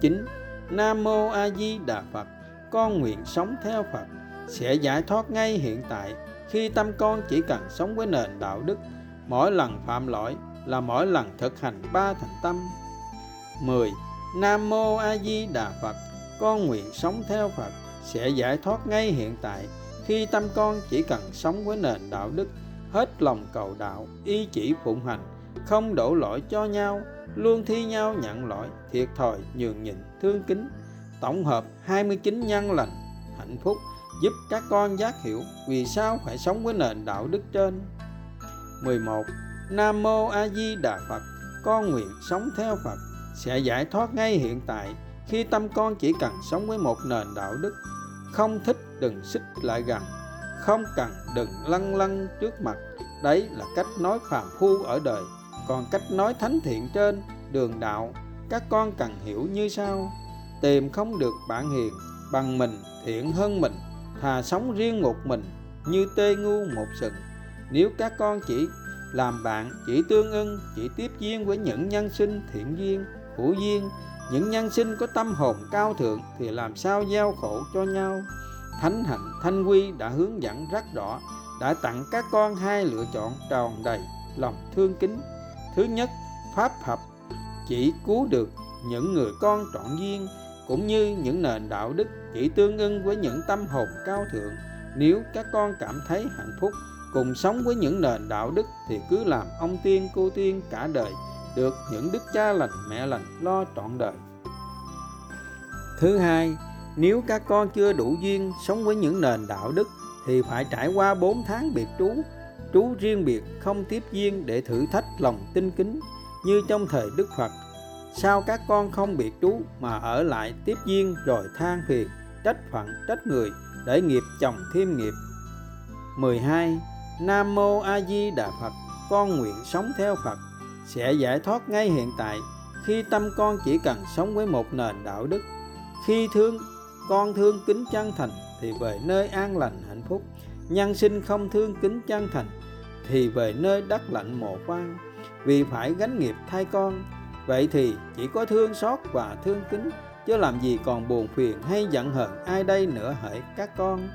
9. Nam Mô A Di Đà Phật, Con nguyện sống theo Phật, Sẽ giải thoát ngay hiện tại Khi tâm con chỉ cần sống với nền đạo đức Mỗi lần phạm lỗi là mỗi lần thực hành ba thành tâm 10. Nam Mô A Di Đà Phật, Con nguyện sống theo Phật, Sẽ giải thoát ngay hiện tại Khi tâm con chỉ cần sống với nền đạo đức Hết lòng cầu đạo, Y chỉ phụng hành, Không đổ lỗi cho nhau, luôn thi nhau nhận lỗi, thiệt thòi, nhường nhịn, thương kính. Tổng hợp 29 nhân lành, hạnh phúc, giúp các con giác hiểu vì sao phải sống với nền đạo đức trên. 11 Nam Mô A Di Đà Phật, con nguyện sống theo Phật, sẽ giải thoát ngay hiện tại khi tâm con chỉ cần sống với một nền đạo đức. Không thích đừng xích lại gần không cần đừng lăng lăng trước mặt. Đấy là cách nói phàm phu ở đời. Còn cách nói thánh thiện trên đường đạo, các con cần hiểu như sau. Tìm không được bạn hiền, bằng mình thiện hơn mình, thà sống riêng một mình, như tê ngu một sừng. Nếu các con chỉ làm bạn, chỉ tương ưng, chỉ tiếp duyên với những nhân sinh thiện duyên, hữu duyên, những nhân sinh có tâm hồn cao thượng, thì làm sao gieo khổ cho nhau? Thánh hạnh thanh quy đã hướng dẫn rất rõ đã tặng các con hai lựa chọn tròn đầy lòng thương kính. Thứ nhất, pháp hợp, chỉ cứu được những người con trọn duyên, cũng như những nền đạo đức chỉ tương ưng với những tâm hồn cao thượng. Nếu các con cảm thấy hạnh phúc, cùng sống với những nền đạo đức thì cứ làm ông tiên cô tiên cả đời, được những đức cha lành mẹ lành lo trọn đời. Thứ hai nếu các con chưa đủ duyên sống với những nền đạo đức thì phải trải qua 4 tháng biệt trú trú riêng biệt không tiếp duyên để thử thách lòng tinh kính như trong thời Đức Phật. Sao các con không biệt trú mà ở lại tiếp duyên rồi than phiền, trách phận, trách người để nghiệp chồng thêm nghiệp. 12. Nam Mô A Di Đà Phật, con nguyện sống theo Phật, sẽ giải thoát ngay hiện tại khi tâm con chỉ cần sống với một nền đạo đức. Khi thương con thương kính chân thành, thì về nơi an lành hạnh phúc. Nhân sinh không thương kính chân thành, thì về nơi đất lạnh mộ quan vì phải gánh nghiệp thay con, vậy thì chỉ có thương xót và thương kính, chứ làm gì còn buồn phiền hay giận hờn ai đây nữa hỡi các con.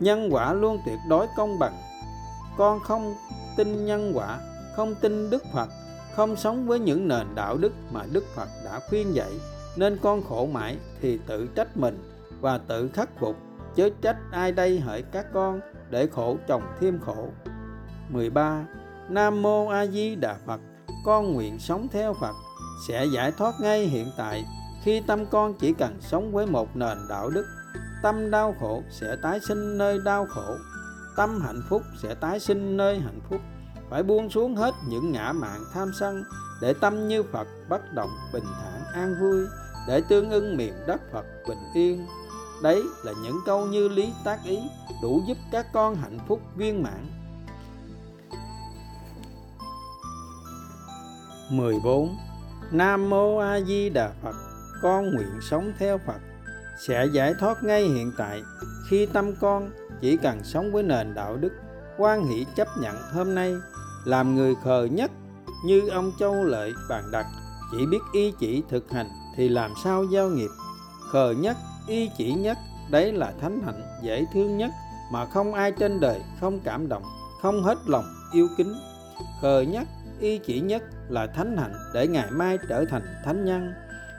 Nhân quả luôn tuyệt đối công bằng. Con không tin nhân quả, không tin đức phật, không sống với những nền đạo đức mà đức phật đã khuyên dạy nên con khổ mãi thì tự trách mình và tự khắc phục, chứ trách ai đây hỡi các con để khổ chồng thêm khổ. 13 Nam Mô A Di Đà Phật, Con nguyện sống theo Phật, Sẽ giải thoát ngay hiện tại Khi tâm con chỉ cần sống với một nền đạo đức. Tâm đau khổ sẽ tái sinh nơi đau khổ, Tâm hạnh phúc sẽ tái sinh nơi hạnh phúc. Phải buông xuống hết những ngã mạn tham sân để tâm như Phật bất động bình thản an vui, để tương ưng miền đất Phật bình yên. Đấy là những câu như lý tác ý, đủ giúp các con hạnh phúc viên mãn. 14 Nam Mô A Di Đà Phật, Con nguyện sống theo Phật, Sẽ giải thoát ngay hiện tại. Khi tâm con chỉ cần sống với nền đạo đức, quan hỷ chấp nhận hôm nay, Làm người khờ nhất Như ông Châu Lợi bàn đặt. Chỉ biết y chỉ thực hành Thì làm sao giao nghiệp. Khờ nhất, y chỉ nhất Đấy là thánh hạnh dễ thương nhất Mà không ai trên đời không cảm động Không hết lòng yêu kính. Khờ nhất, y chỉ nhất là thánh hạnh để ngày mai trở thành thánh nhân.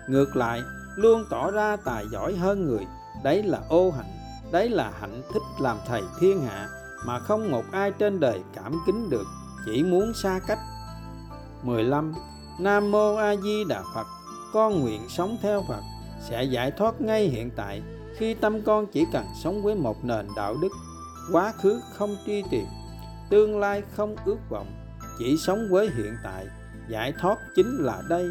Ngược lại luôn tỏ ra tài giỏi hơn người đấy là ô hạnh đấy là hạnh thích làm thầy thiên hạ mà không một ai trên đời cảm kính được chỉ muốn xa cách. 15 Nam mô A Di Đà Phật. Con nguyện sống theo Phật, sẽ giải thoát ngay hiện tại khi tâm con chỉ cần sống với một nền đạo đức. Quá khứ không truy tìm, tương lai không ước vọng, chỉ sống với hiện tại. Giải thoát chính là đây.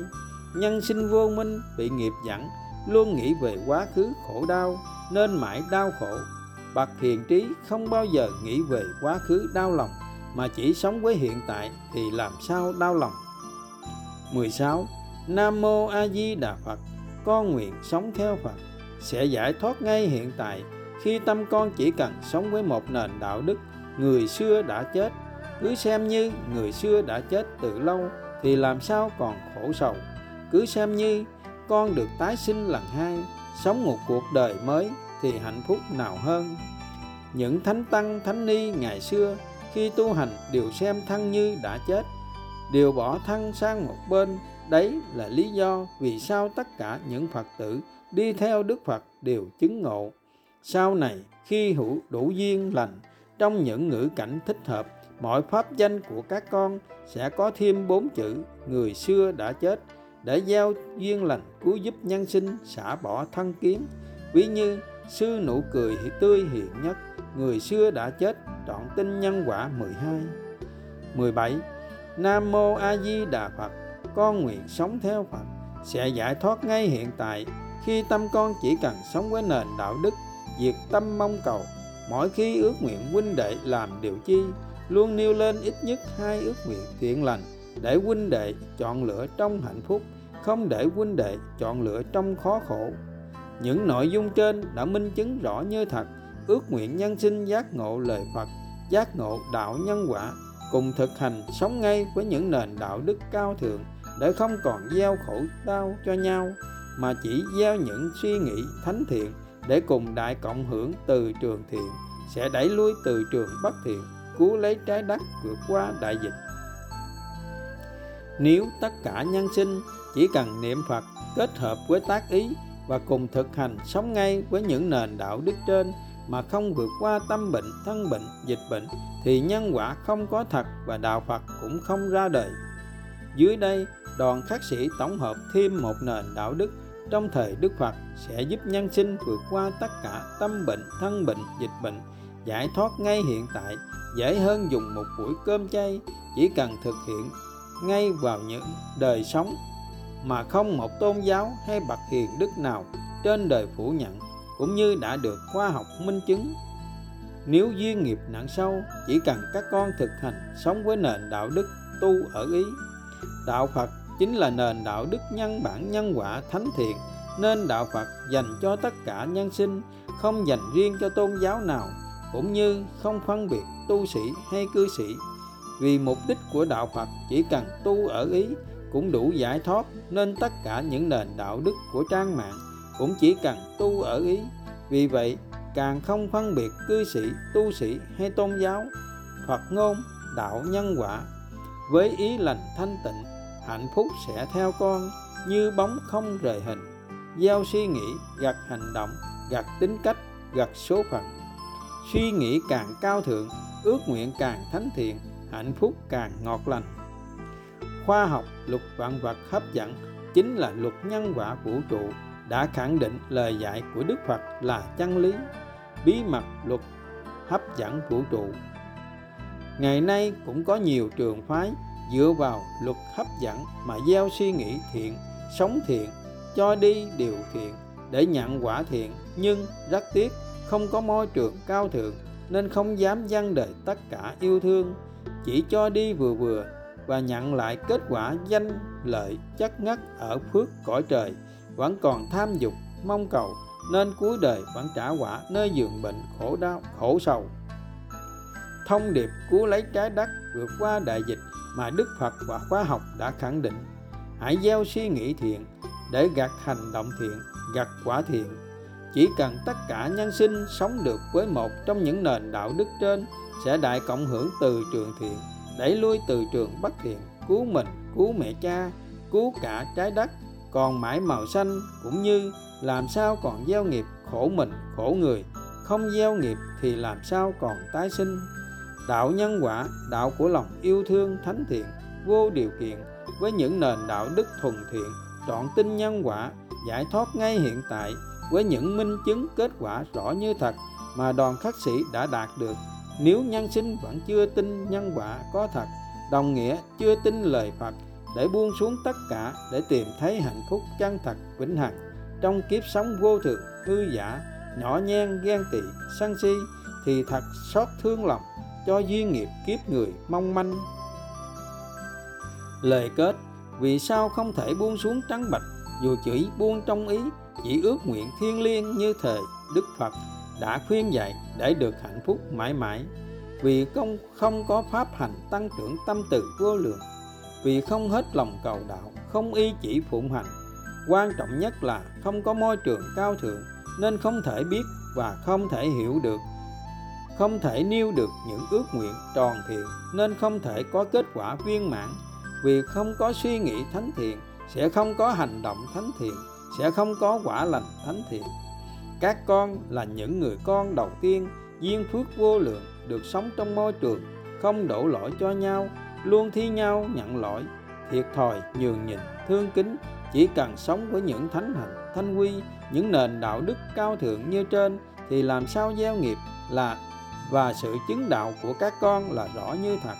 Nhân sinh vô minh bị nghiệp dẫn, luôn nghĩ về quá khứ khổ đau, nên mãi đau khổ. Bậc hiền trí không bao giờ nghĩ về quá khứ đau lòng, mà chỉ sống với hiện tại thì làm sao đau lòng? 16 Nam mô A Di Đà Phật, con nguyện sống theo Phật, sẽ giải thoát ngay hiện tại khi tâm con chỉ cần sống với một nền đạo đức, người xưa đã chết. Cứ xem như người xưa đã chết từ lâu thì làm sao còn khổ sầu. Cứ xem như con được tái sinh lần hai, sống một cuộc đời mới thì hạnh phúc nào hơn. Những thánh tăng, thánh ni ngày xưa khi tu hành đều xem thân như đã chết đều bỏ thân sang một bên. Đấy là lý do vì sao tất cả những phật tử đi theo đức phật đều chứng ngộ. Sau này, khi hữu đủ duyên lành, trong những ngữ cảnh thích hợp, mọi pháp danh của các con sẽ có thêm bốn chữ, người xưa đã chết để gieo duyên lành cứu giúp nhân sinh, xả bỏ thân kiến. Ví như, sư nụ cười tươi hiện nhất, người xưa đã chết trọn tinh nhân quả 12 17 Nam Mô A Di Đà Phật, con nguyện sống theo Phật, sẽ giải thoát ngay hiện tại. Khi tâm con chỉ cần sống với nền đạo đức, diệt tâm mong cầu, mỗi khi ước nguyện huynh đệ làm điều chi, luôn nêu lên ít nhất hai ước nguyện thiện lành để huynh đệ chọn lựa trong hạnh phúc, không để huynh đệ chọn lựa trong khó khổ. Những nội dung trên đã minh chứng rõ như thật. Ước nguyện nhân sinh giác ngộ lời Phật, giác ngộ đạo nhân quả cùng thực hành sống ngay với những nền đạo đức cao thượng để không còn gieo khổ đau cho nhau, mà chỉ gieo những suy nghĩ thánh thiện để cùng đại cộng hưởng từ trường thiện sẽ đẩy lui từ trường bất thiện, cứu lấy trái đất vượt qua đại dịch. Nếu tất cả nhân sinh chỉ cần niệm phật kết hợp với tác ý và cùng thực hành sống ngay với những nền đạo đức trên mà không vượt qua tâm bệnh, thân bệnh, dịch bệnh, thì nhân quả không có thật và đạo phật cũng không ra đời. Dưới đây, đoàn khắc sĩ tổng hợp thêm một nền đạo đức trong thời đức phật sẽ giúp nhân sinh vượt qua tất cả tâm bệnh, thân bệnh, dịch bệnh, giải thoát ngay hiện tại, dễ hơn dùng một buổi cơm chay, chỉ cần thực hiện ngay vào những đời sống mà không một tôn giáo hay bậc hiền đức nào trên đời phủ nhận cũng như đã được khoa học minh chứng. Nếu duyên nghiệp nặng sâu, chỉ cần các con thực hành sống với nền đạo đức tu ở ý. Đạo phật chính là nền đạo đức nhân bản nhân quả thánh thiện, nên đạo phật dành cho tất cả nhân sinh, không dành riêng cho tôn giáo nào, cũng như không phân biệt tu sĩ hay cư sĩ. Vì mục đích của đạo phật chỉ cần tu ở ý cũng đủ giải thoát nên tất cả những nền đạo đức của trang mạng cũng chỉ cần tu ở ý. Vì vậy, càng không phân biệt cư sĩ, tu sĩ hay tôn giáo, phật ngôn, đạo nhân quả, với ý lành thanh tịnh, hạnh phúc sẽ theo con như bóng không rời hình. Gieo suy nghĩ gặt hành động gặt tính cách gặt số phận. Suy nghĩ càng cao thượng, ước nguyện càng thánh thiện, hạnh phúc càng ngọt lành. Khoa học, luật vạn vật hấp dẫn chính là luật nhân quả vũ trụ đã khẳng định lời dạy của đức phật là chân lý, bí mật luật, hấp dẫn vũ trụ. Ngày nay cũng có nhiều trường phái dựa vào luật hấp dẫn mà gieo suy nghĩ thiện, sống thiện, cho đi điều thiện để nhận quả thiện. Nhưng rất tiếc, không có môi trường cao thượng nên không dám dâng đời tất cả yêu thương, chỉ cho đi vừa vừa và nhận lại kết quả danh lợi chất ngất ở phước cõi trời vẫn còn tham dục, mong cầu, nên cuối đời vẫn trả quả nơi giường bệnh khổ đau, khổ sầu. Thông điệp cứu lấy trái đất vượt qua đại dịch mà Đức Phật và khoa học đã khẳng định. Hãy gieo suy nghĩ thiện để gặt hành động thiện, gặt quả thiện. Chỉ cần tất cả nhân sinh sống được với một trong những nền đạo đức trên sẽ đại cộng hưởng từ trường thiện, đẩy lui từ trường bất thiện, cứu mình, cứu mẹ cha, cứu cả trái đất còn mãi màu xanh cũng như làm sao còn gieo nghiệp khổ mình, khổ người. Không gieo nghiệp thì làm sao còn tái sinh? Đạo nhân quả, đạo của lòng yêu thương thánh thiện, vô điều kiện, với những nền đạo đức thuần thiện trọn tin nhân quả, giải thoát ngay hiện tại, với những minh chứng kết quả rõ như thật mà đoàn khắc sĩ đã đạt được. Nếu nhân sinh vẫn chưa tin nhân quả có thật, đồng nghĩa chưa tin lời phật để buông xuống tất cả để tìm thấy hạnh phúc chân thật vĩnh hằng. Trong kiếp sống vô thường hư giả, nhỏ nhen, ghen tị, sân si, thì thật xót thương lòng, cho duyên nghiệp kiếp người mong manh. Lời kết, vì sao không thể buông xuống trắng bạch, dù chỉ buông trong ý, chỉ ước nguyện thiên liêng như thời đức phật đã khuyên dạy để được hạnh phúc mãi mãi. Vì không không có pháp hành tăng trưởng tâm từ vô lượng vì không hết lòng cầu đạo, không y chỉ phụng hành. Quan trọng nhất là không có môi trường cao thượng, nên không thể biết và không thể hiểu được. Không thể nêu được những ước nguyện tròn thiện, nên không thể có kết quả viên mãn. Vì không có suy nghĩ thánh thiện, sẽ không có hành động thánh thiện, sẽ không có quả lành thánh thiện. Các con là những người con đầu tiên, duyên phước vô lượng, được sống trong môi trường, không đổ lỗi cho nhau luôn thi nhau nhận lỗi, thiệt thòi, nhường nhịn, thương kính, chỉ cần sống với những thánh hạnh, thanh quy, những nền đạo đức cao thượng như trên thì làm sao gieo nghiệp là, và sự chứng đạo của các con là rõ như thật.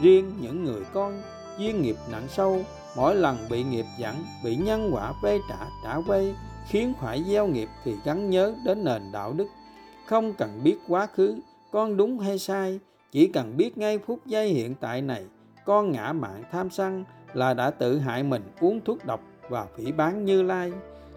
Riêng những người con, duyên nghiệp nặng sâu, mỗi lần bị nghiệp dẫn, bị nhân quả vây trả trả vây, khiến phải gieo nghiệp thì gắn nhớ đến nền đạo đức. Không cần biết quá khứ, con đúng hay sai chỉ cần biết ngay phút giây hiện tại này, con ngã mạng tham sân là đã tự hại mình uống thuốc độc và phỉ bán như lai.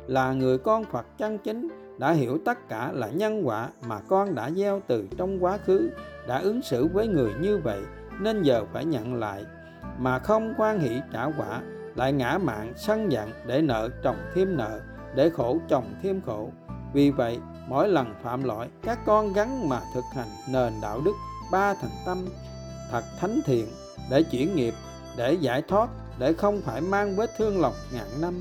Là người con phật chân chính, đã hiểu tất cả là nhân quả mà con đã gieo từ trong quá khứ, đã ứng xử với người như vậy, nên giờ phải nhận lại. Mà không quan hỷ trả quả, lại ngã mạng sân giận để nợ chồng thêm nợ, để khổ chồng thêm khổ. Vì vậy, mỗi lần phạm lỗi, các con gắn mà thực hành nền đạo đức ba thành tâm thật thánh thiện để chuyển nghiệp, để giải thoát, để không phải mang vết thương lòng ngàn năm.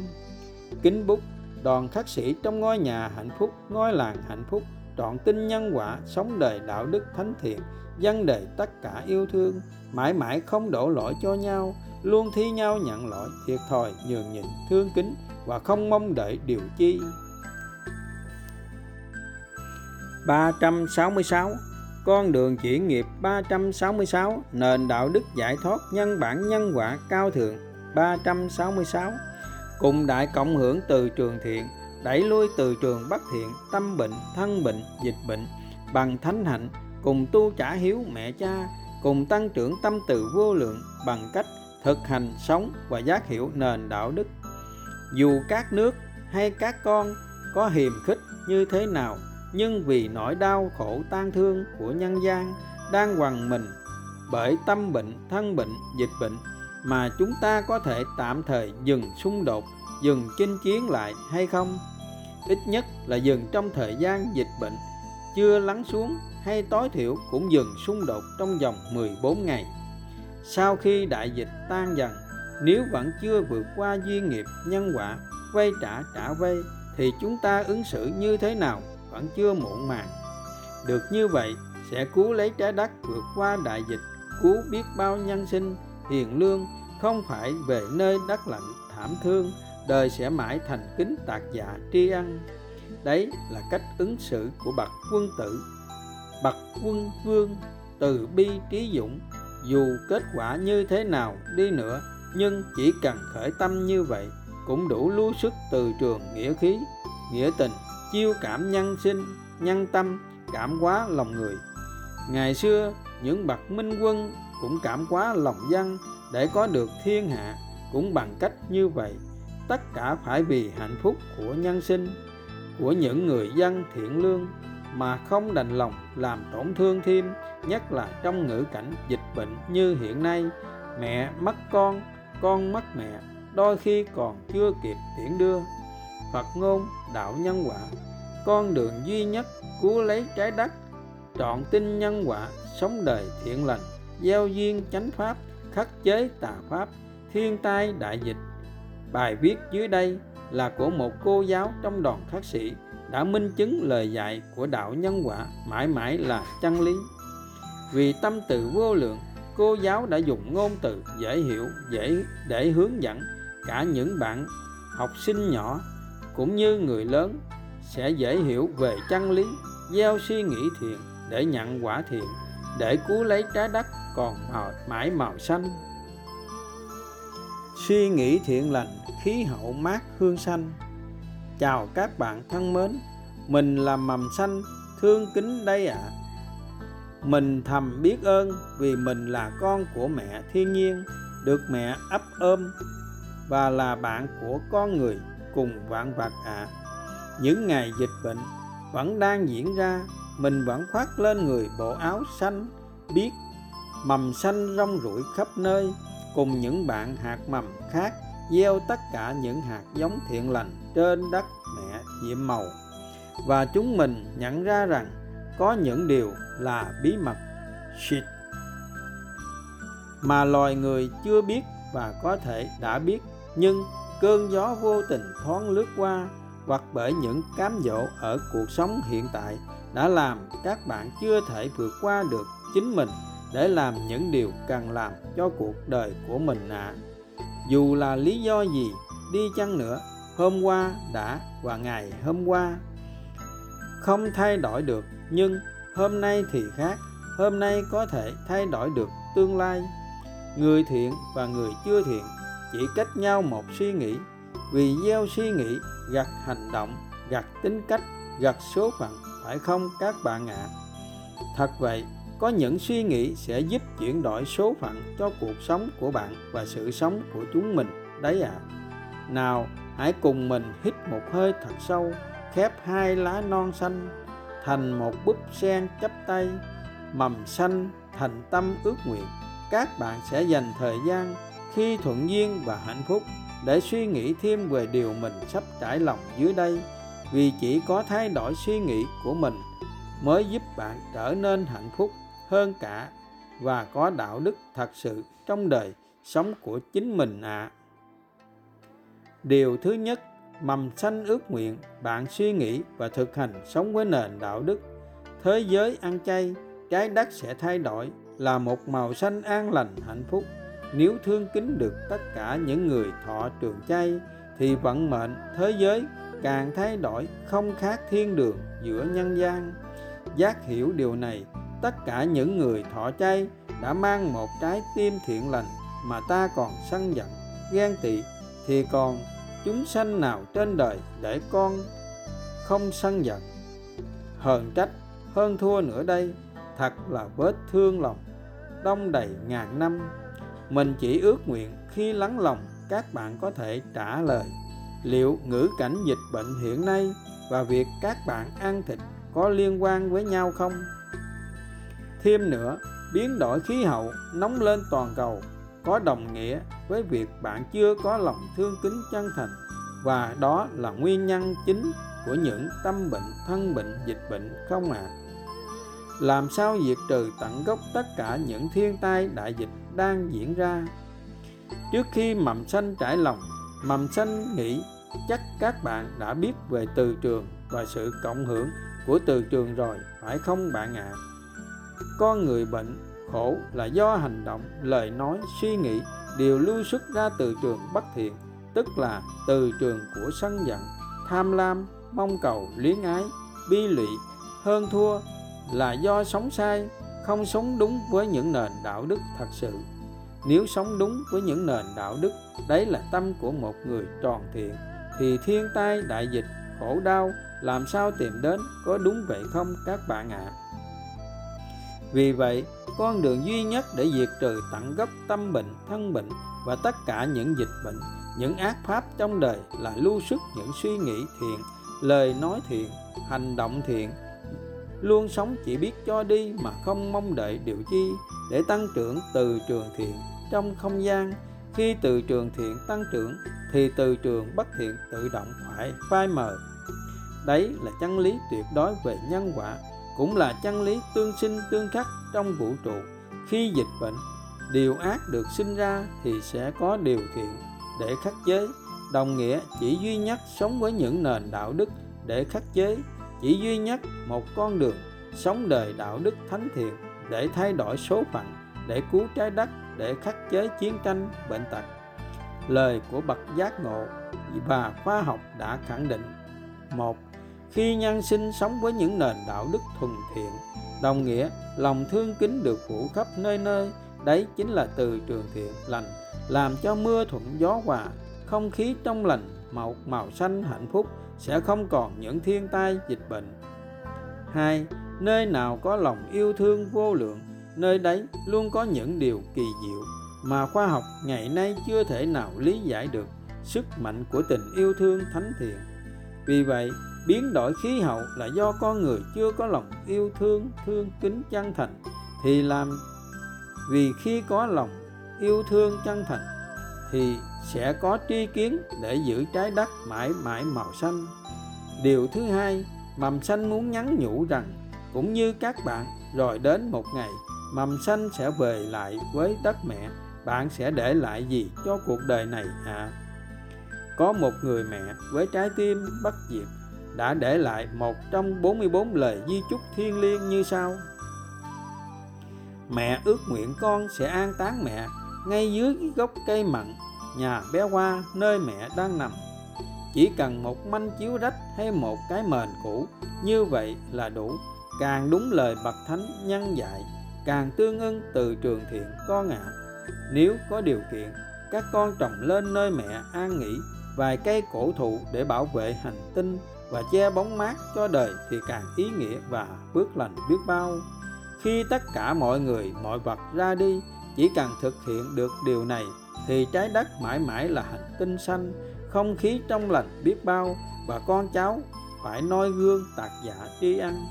Kính bút, đoàn khắc sĩ trong ngôi nhà hạnh phúc, ngôi làng hạnh phúc, trọn tin nhân quả, sống đời đạo đức thánh thiện dân đời tất cả yêu thương, mãi mãi không đổ lỗi cho nhau, luôn thi nhau nhận lỗi, thiệt thòi, nhường nhịn, thương kính và không mong đợi điều chi. 366 con đường chuyển nghiệp 366 nền đạo đức giải thoát nhân bản nhân quả cao thượng 366 cùng đại cộng hưởng từ trường thiện, đẩy lui từ trường bất thiện, tâm bệnh, thân bệnh, dịch bệnh, bằng thánh hạnh, cùng tu trả hiếu mẹ cha, cùng tăng trưởng tâm từ vô lượng bằng cách thực hành sống và giác hiểu nền đạo đức. Dù các nước hay các con có hiềm khích như thế nào nhưng vì nỗi đau khổ tan thương của nhân gian đang quằn mình bởi tâm bệnh thân bệnh dịch bệnh mà chúng ta có thể tạm thời dừng xung đột dừng chinh chiến lại hay không ít nhất là dừng trong thời gian dịch bệnh chưa lắng xuống hay tối thiểu cũng dừng xung đột trong vòng 14 ngày. Sau khi đại dịch tan dần, nếu vẫn chưa vượt qua duyên nghiệp nhân quả, vay trả trả vay thì chúng ta ứng xử như thế nào vẫn chưa muộn màng. Được như vậy sẽ cứu lấy trái đất vượt qua đại dịch, cứu biết bao nhân sinh hiền lương không phải về nơi đất lạnh thảm thương đời sẽ mãi thành kính tạc dạ tri ân đấy là cách ứng xử của bậc quân tử bậc quân vương từ bi trí dũng dù kết quả như thế nào đi nữa nhưng chỉ cần khởi tâm như vậy cũng đủ lưu sức từ trường nghĩa khí nghĩa tình chiêu cảm nhân sinh, nhân tâm, cảm hóa lòng người. Ngày xưa, những bậc minh quân cũng cảm hóa lòng dân để có được thiên hạ cũng bằng cách như vậy. Tất cả phải vì hạnh phúc của nhân sinh, của những người dân thiện lương mà không đành lòng làm tổn thương thêm, nhất là trong ngữ cảnh dịch bệnh như hiện nay. Mẹ mất con con mất mẹ, đôi khi còn chưa kịp tiễn đưa phật ngôn, đạo nhân quả. Con đường duy nhất cứu lấy trái đất. Trọn tin nhân quả, sống đời thiện lành, gieo duyên chánh pháp, khắc chế tà pháp, thiên tai đại dịch. Bài viết dưới đây là của một cô giáo trong đoàn khắc sĩ đã minh chứng lời dạy của đạo nhân quả mãi mãi là chân lý. Vì tâm từ vô lượng, cô giáo đã dùng ngôn từ dễ hiểu, dễ, để hướng dẫn cả những bạn học sinh nhỏ cũng như người lớn sẽ dễ hiểu về chân lý gieo suy nghĩ thiện để nhận quả thiện để cứu lấy trái đất còn màu, mãi màu xanh. Suy nghĩ thiện lành khí hậu mát hương xanh. Chào các bạn thân mến mình là mầm xanh thương kính đây ạ. À. mình thầm biết ơn vì mình là con của mẹ thiên nhiên được mẹ ấp ôm và là bạn của con người cùng vạn vật ạ à. những ngày dịch bệnh vẫn đang diễn ra, mình vẫn khoác lên người bộ áo xanh, biết mầm xanh rong ruổi khắp nơi, cùng những bạn hạt mầm khác gieo tất cả những hạt giống thiện lành trên đất mẹ nhiệm màu và chúng mình nhận ra rằng có những điều là bí mật shit mà loài người chưa biết và có thể đã biết, nhưng cơn gió vô tình thoáng lướt qua, hoặc bởi những cám dỗ ở cuộc sống hiện tại đã làm các bạn chưa thể vượt qua được chính mình để làm những điều cần làm cho cuộc đời của mình ạ à. dù là lý do gì, đi chăng nữa, hôm qua đã và ngày hôm qua không thay đổi được, nhưng hôm nay thì khác, hôm nay có thể thay đổi được tương lai người thiện và người chưa thiện chỉ cách nhau một suy nghĩ vì gieo suy nghĩ, gặt hành động, gặt tính cách, gặt số phận, phải không các bạn ạ à? thật vậy, có những suy nghĩ sẽ giúp chuyển đổi số phận cho cuộc sống của bạn và sự sống của chúng mình, đấy ạ à. nào, hãy cùng mình hít một hơi thật sâu, khép hai lá non xanh, thành một búp sen chắp tay, mầm xanh thành tâm ước nguyện các bạn sẽ dành thời gian khi thuận duyên và hạnh phúc, để suy nghĩ thêm về điều mình sắp trải lòng dưới đây. Vì chỉ có thay đổi suy nghĩ của mình mới giúp bạn trở nên hạnh phúc hơn cả, và có đạo đức thật sự trong đời sống của chính mình ạ. À. điều thứ nhất, mầm xanh ước nguyện, bạn suy nghĩ và thực hành sống với nền đạo đức. Thế giới ăn chay, trái đất sẽ thay đổi, là một màu xanh an lành, hạnh phúc nếu thương kính được tất cả những người thọ trường chay, thì vận mệnh thế giới càng thay đổi không khác thiên đường giữa nhân gian. Giác hiểu điều này, tất cả những người thọ chay đã mang một trái tim thiện lành mà ta còn sân giận, ghen tị, thì còn chúng sanh nào trên đời để con không sân giận? Hờn trách, hơn thua nữa đây, thật là vết thương lòng, đông đầy ngàn năm mình chỉ ước nguyện khi lắng lòng, các bạn có thể trả lời liệu ngữ cảnh dịch bệnh hiện nay và việc các bạn ăn thịt có liên quan với nhau không thêm nữa, biến đổi khí hậu nóng lên toàn cầu có đồng nghĩa với việc bạn chưa có lòng thương kính chân thành và đó là nguyên nhân chính của những tâm bệnh, thân bệnh, dịch bệnh không ạ à? làm sao diệt trừ tận gốc tất cả những thiên tai đại dịch đang diễn ra trước khi mầm xanh trải lòng, mầm xanh nghĩ chắc các bạn đã biết về từ trường và sự cộng hưởng của từ trường rồi, phải không bạn ạ à? con người bệnh khổ là do hành động, lời nói, suy nghĩ đều lưu xuất ra từ trường bất thiện, tức là từ trường của sân giận, tham lam, mong cầu, luyến ái, bi lụy, hơn thua là do sống sai không sống đúng với những nền đạo đức thật sự nếu sống đúng với những nền đạo đức, đấy là tâm của một người tròn thiện, thì thiên tai, đại dịch, khổ đau, làm sao tìm đến có đúng vậy không các bạn ạ à? vì vậy, con đường duy nhất để diệt trừ tận gốc tâm bệnh, thân bệnh và tất cả những dịch bệnh, những ác pháp trong đời là lưu sức những suy nghĩ thiện, lời nói thiện, hành động thiện luôn sống chỉ biết cho đi mà không mong đợi điều chi để tăng trưởng từ trường thiện trong không gian. Khi từ trường thiện tăng trưởng, thì từ trường bất thiện tự động phải phai mờ. Đấy là chân lý tuyệt đối về nhân quả, cũng là chân lý tương sinh tương khắc trong vũ trụ. Khi dịch bệnh, điều ác được sinh ra thì sẽ có điều thiện để khắc chế. Đồng nghĩa chỉ duy nhất sống với những nền đạo đức để khắc chế chỉ duy nhất một con đường sống đời đạo đức thánh thiện để thay đổi số phận, để cứu trái đất, để khắc chế chiến tranh, bệnh tật. Lời của bậc giác ngộ và khoa học đã khẳng định. Một, khi nhân sinh sống với những nền đạo đức thuần thiện, đồng nghĩa lòng thương kính được phủ khắp nơi nơi, đấy chính là từ trường thiện lành, làm cho mưa thuận gió hòa, không khí trong lành, màu màu xanh hạnh phúc sẽ không còn những thiên tai dịch bệnh. Hai, nơi nào có lòng yêu thương vô lượng, nơi đấy luôn có những điều kỳ diệu mà khoa học ngày nay chưa thể nào lý giải được sức mạnh của tình yêu thương thánh thiện. Vì vậy, biến đổi khí hậu là do con người chưa có lòng yêu thương thương kính chân thành thì làm. Vì khi có lòng yêu thương chân thành thì sẽ có tri kiến để giữ trái đất mãi mãi màu xanh. Điều thứ hai, mầm xanh muốn nhắn nhủ rằng, cũng như các bạn, rồi đến một ngày, mầm xanh sẽ về lại với đất mẹ. Bạn sẽ để lại gì cho cuộc đời này ạ? À? có một người mẹ với trái tim bất diệt đã để lại một trong 44 lời di chúc thiêng liêng như sau. Mẹ ước nguyện con sẽ an táng mẹ ngay dưới gốc cây mặn, nhà bé hoa nơi mẹ đang nằm. Chỉ cần một manh chiếu rách hay một cái mền cũ, như vậy là đủ. Càng đúng lời bậc thánh nhân dạy càng tương ưng từ trường thiện con ạ à. nếu có điều kiện, các con trồng lên nơi mẹ an nghỉ, vài cây cổ thụ để bảo vệ hành tinh và che bóng mát cho đời thì càng ý nghĩa và phước lành biết bao. Khi tất cả mọi người, mọi vật ra đi chỉ cần thực hiện được điều này, thì trái đất mãi mãi là hành tinh xanh, không khí trong lành biết bao, và con cháu phải noi gương tạc giả tri ăn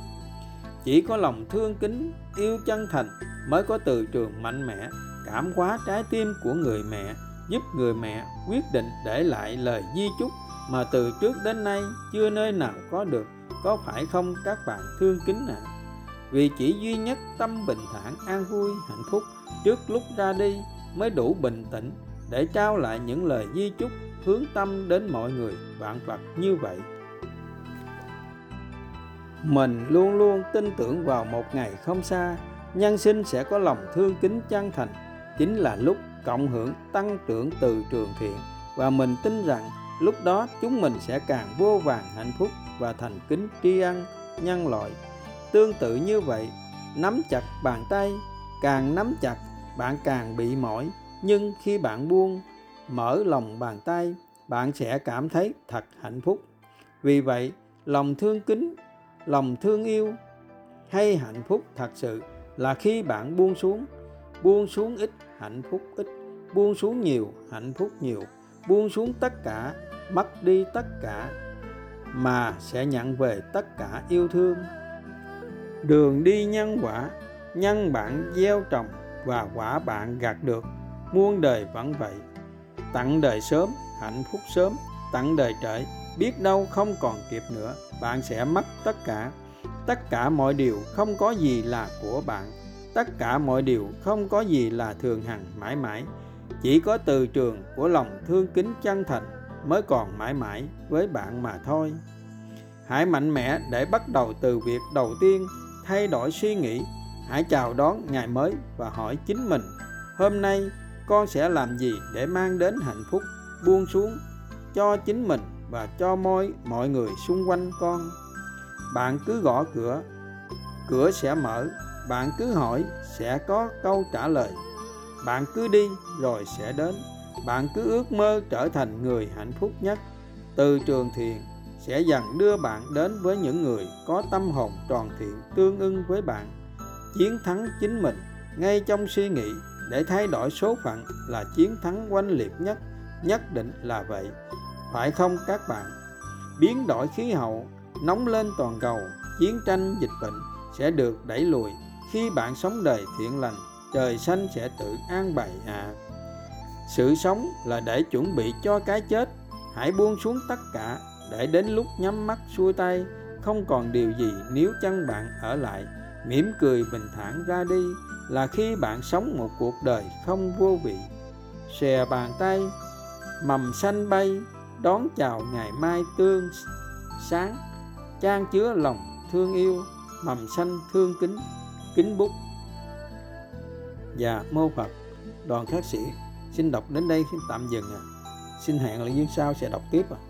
chỉ có lòng thương kính, yêu chân thành mới có từ trường mạnh mẽ, cảm hóa trái tim của người mẹ, giúp người mẹ quyết định để lại lời di chúc mà từ trước đến nay chưa nơi nào có được, có phải không các bạn thương kính ạ à? vì chỉ duy nhất tâm bình thản, an vui, hạnh phúc trước lúc ra đi mới đủ bình tĩnh để trao lại những lời di chúc hướng tâm đến mọi người vạn vật như vậy. Mình luôn luôn tin tưởng vào một ngày không xa, nhân sinh sẽ có lòng thương kính chân thành. Chính là lúc cộng hưởng tăng trưởng từ trường thiện và mình tin rằng lúc đó chúng mình sẽ càng vô vàng hạnh phúc và thành kính tri ân nhân loại. Tương tự như vậy, nắm chặt bàn tay, càng nắm chặt bạn càng bị mỏi. Nhưng khi bạn buông, mở lòng bàn tay, bạn sẽ cảm thấy thật hạnh phúc. Vì vậy, lòng thương kính, lòng thương yêu hay hạnh phúc thật sự là khi bạn buông xuống. Buông xuống ít hạnh phúc ít, buông xuống nhiều hạnh phúc nhiều, buông xuống tất cả, mất đi tất cả mà sẽ nhận về tất cả yêu thương. Đường đi nhân quả, nhân bạn gieo trồng và quả bạn gặt được. Muôn đời vẫn vậy. Tặng đời sớm, hạnh phúc sớm, tặng đời trễ, biết đâu không còn kịp nữa, bạn sẽ mất tất cả. Tất cả mọi điều không có gì là của bạn. Tất cả mọi điều không có gì là thường hằng mãi mãi. Chỉ có từ trường của lòng thương kính chân thành mới còn mãi mãi với bạn mà thôi. Hãy mạnh mẽ để bắt đầu từ việc đầu tiên, thay đổi suy nghĩ hãy chào đón ngày mới và hỏi chính mình, hôm nay con sẽ làm gì để mang đến hạnh phúc, buông xuống cho chính mình và cho mọi mọi người xung quanh con? Bạn cứ gõ cửa cửa sẽ mở, bạn cứ hỏi sẽ có câu trả lời. Bạn cứ đi rồi sẽ đến, bạn cứ ước mơ trở thành người hạnh phúc nhất. Từ trường thiền sẽ dần đưa bạn đến với những người có tâm hồn tròn thiện tương ưng với bạn chiến thắng chính mình. Ngay trong suy nghĩ để thay đổi số phận là chiến thắng oanh liệt nhất nhất định là vậy. Phải không các bạn? Biến đổi khí hậu, nóng lên toàn cầu, chiến tranh, dịch bệnh sẽ được đẩy lùi. Khi bạn sống đời thiện lành, trời xanh sẽ tự an bày à sự sống là để chuẩn bị cho cái chết. Hãy buông xuống tất cả để đến lúc nhắm mắt xuôi tay. Không còn điều gì nếu chân bạn ở lại mỉm cười bình thản ra đi là khi bạn sống một cuộc đời không vô vị. Xòe bàn tay, mầm xanh bay, đón chào ngày mai tương sáng. Trang chứa lòng thương yêu, mầm xanh thương kính kính bút. Và mô phật, đoàn khắc sĩ, xin đọc đến đây, xin tạm dừng à. xin hẹn lần dưới sau sẽ đọc tiếp à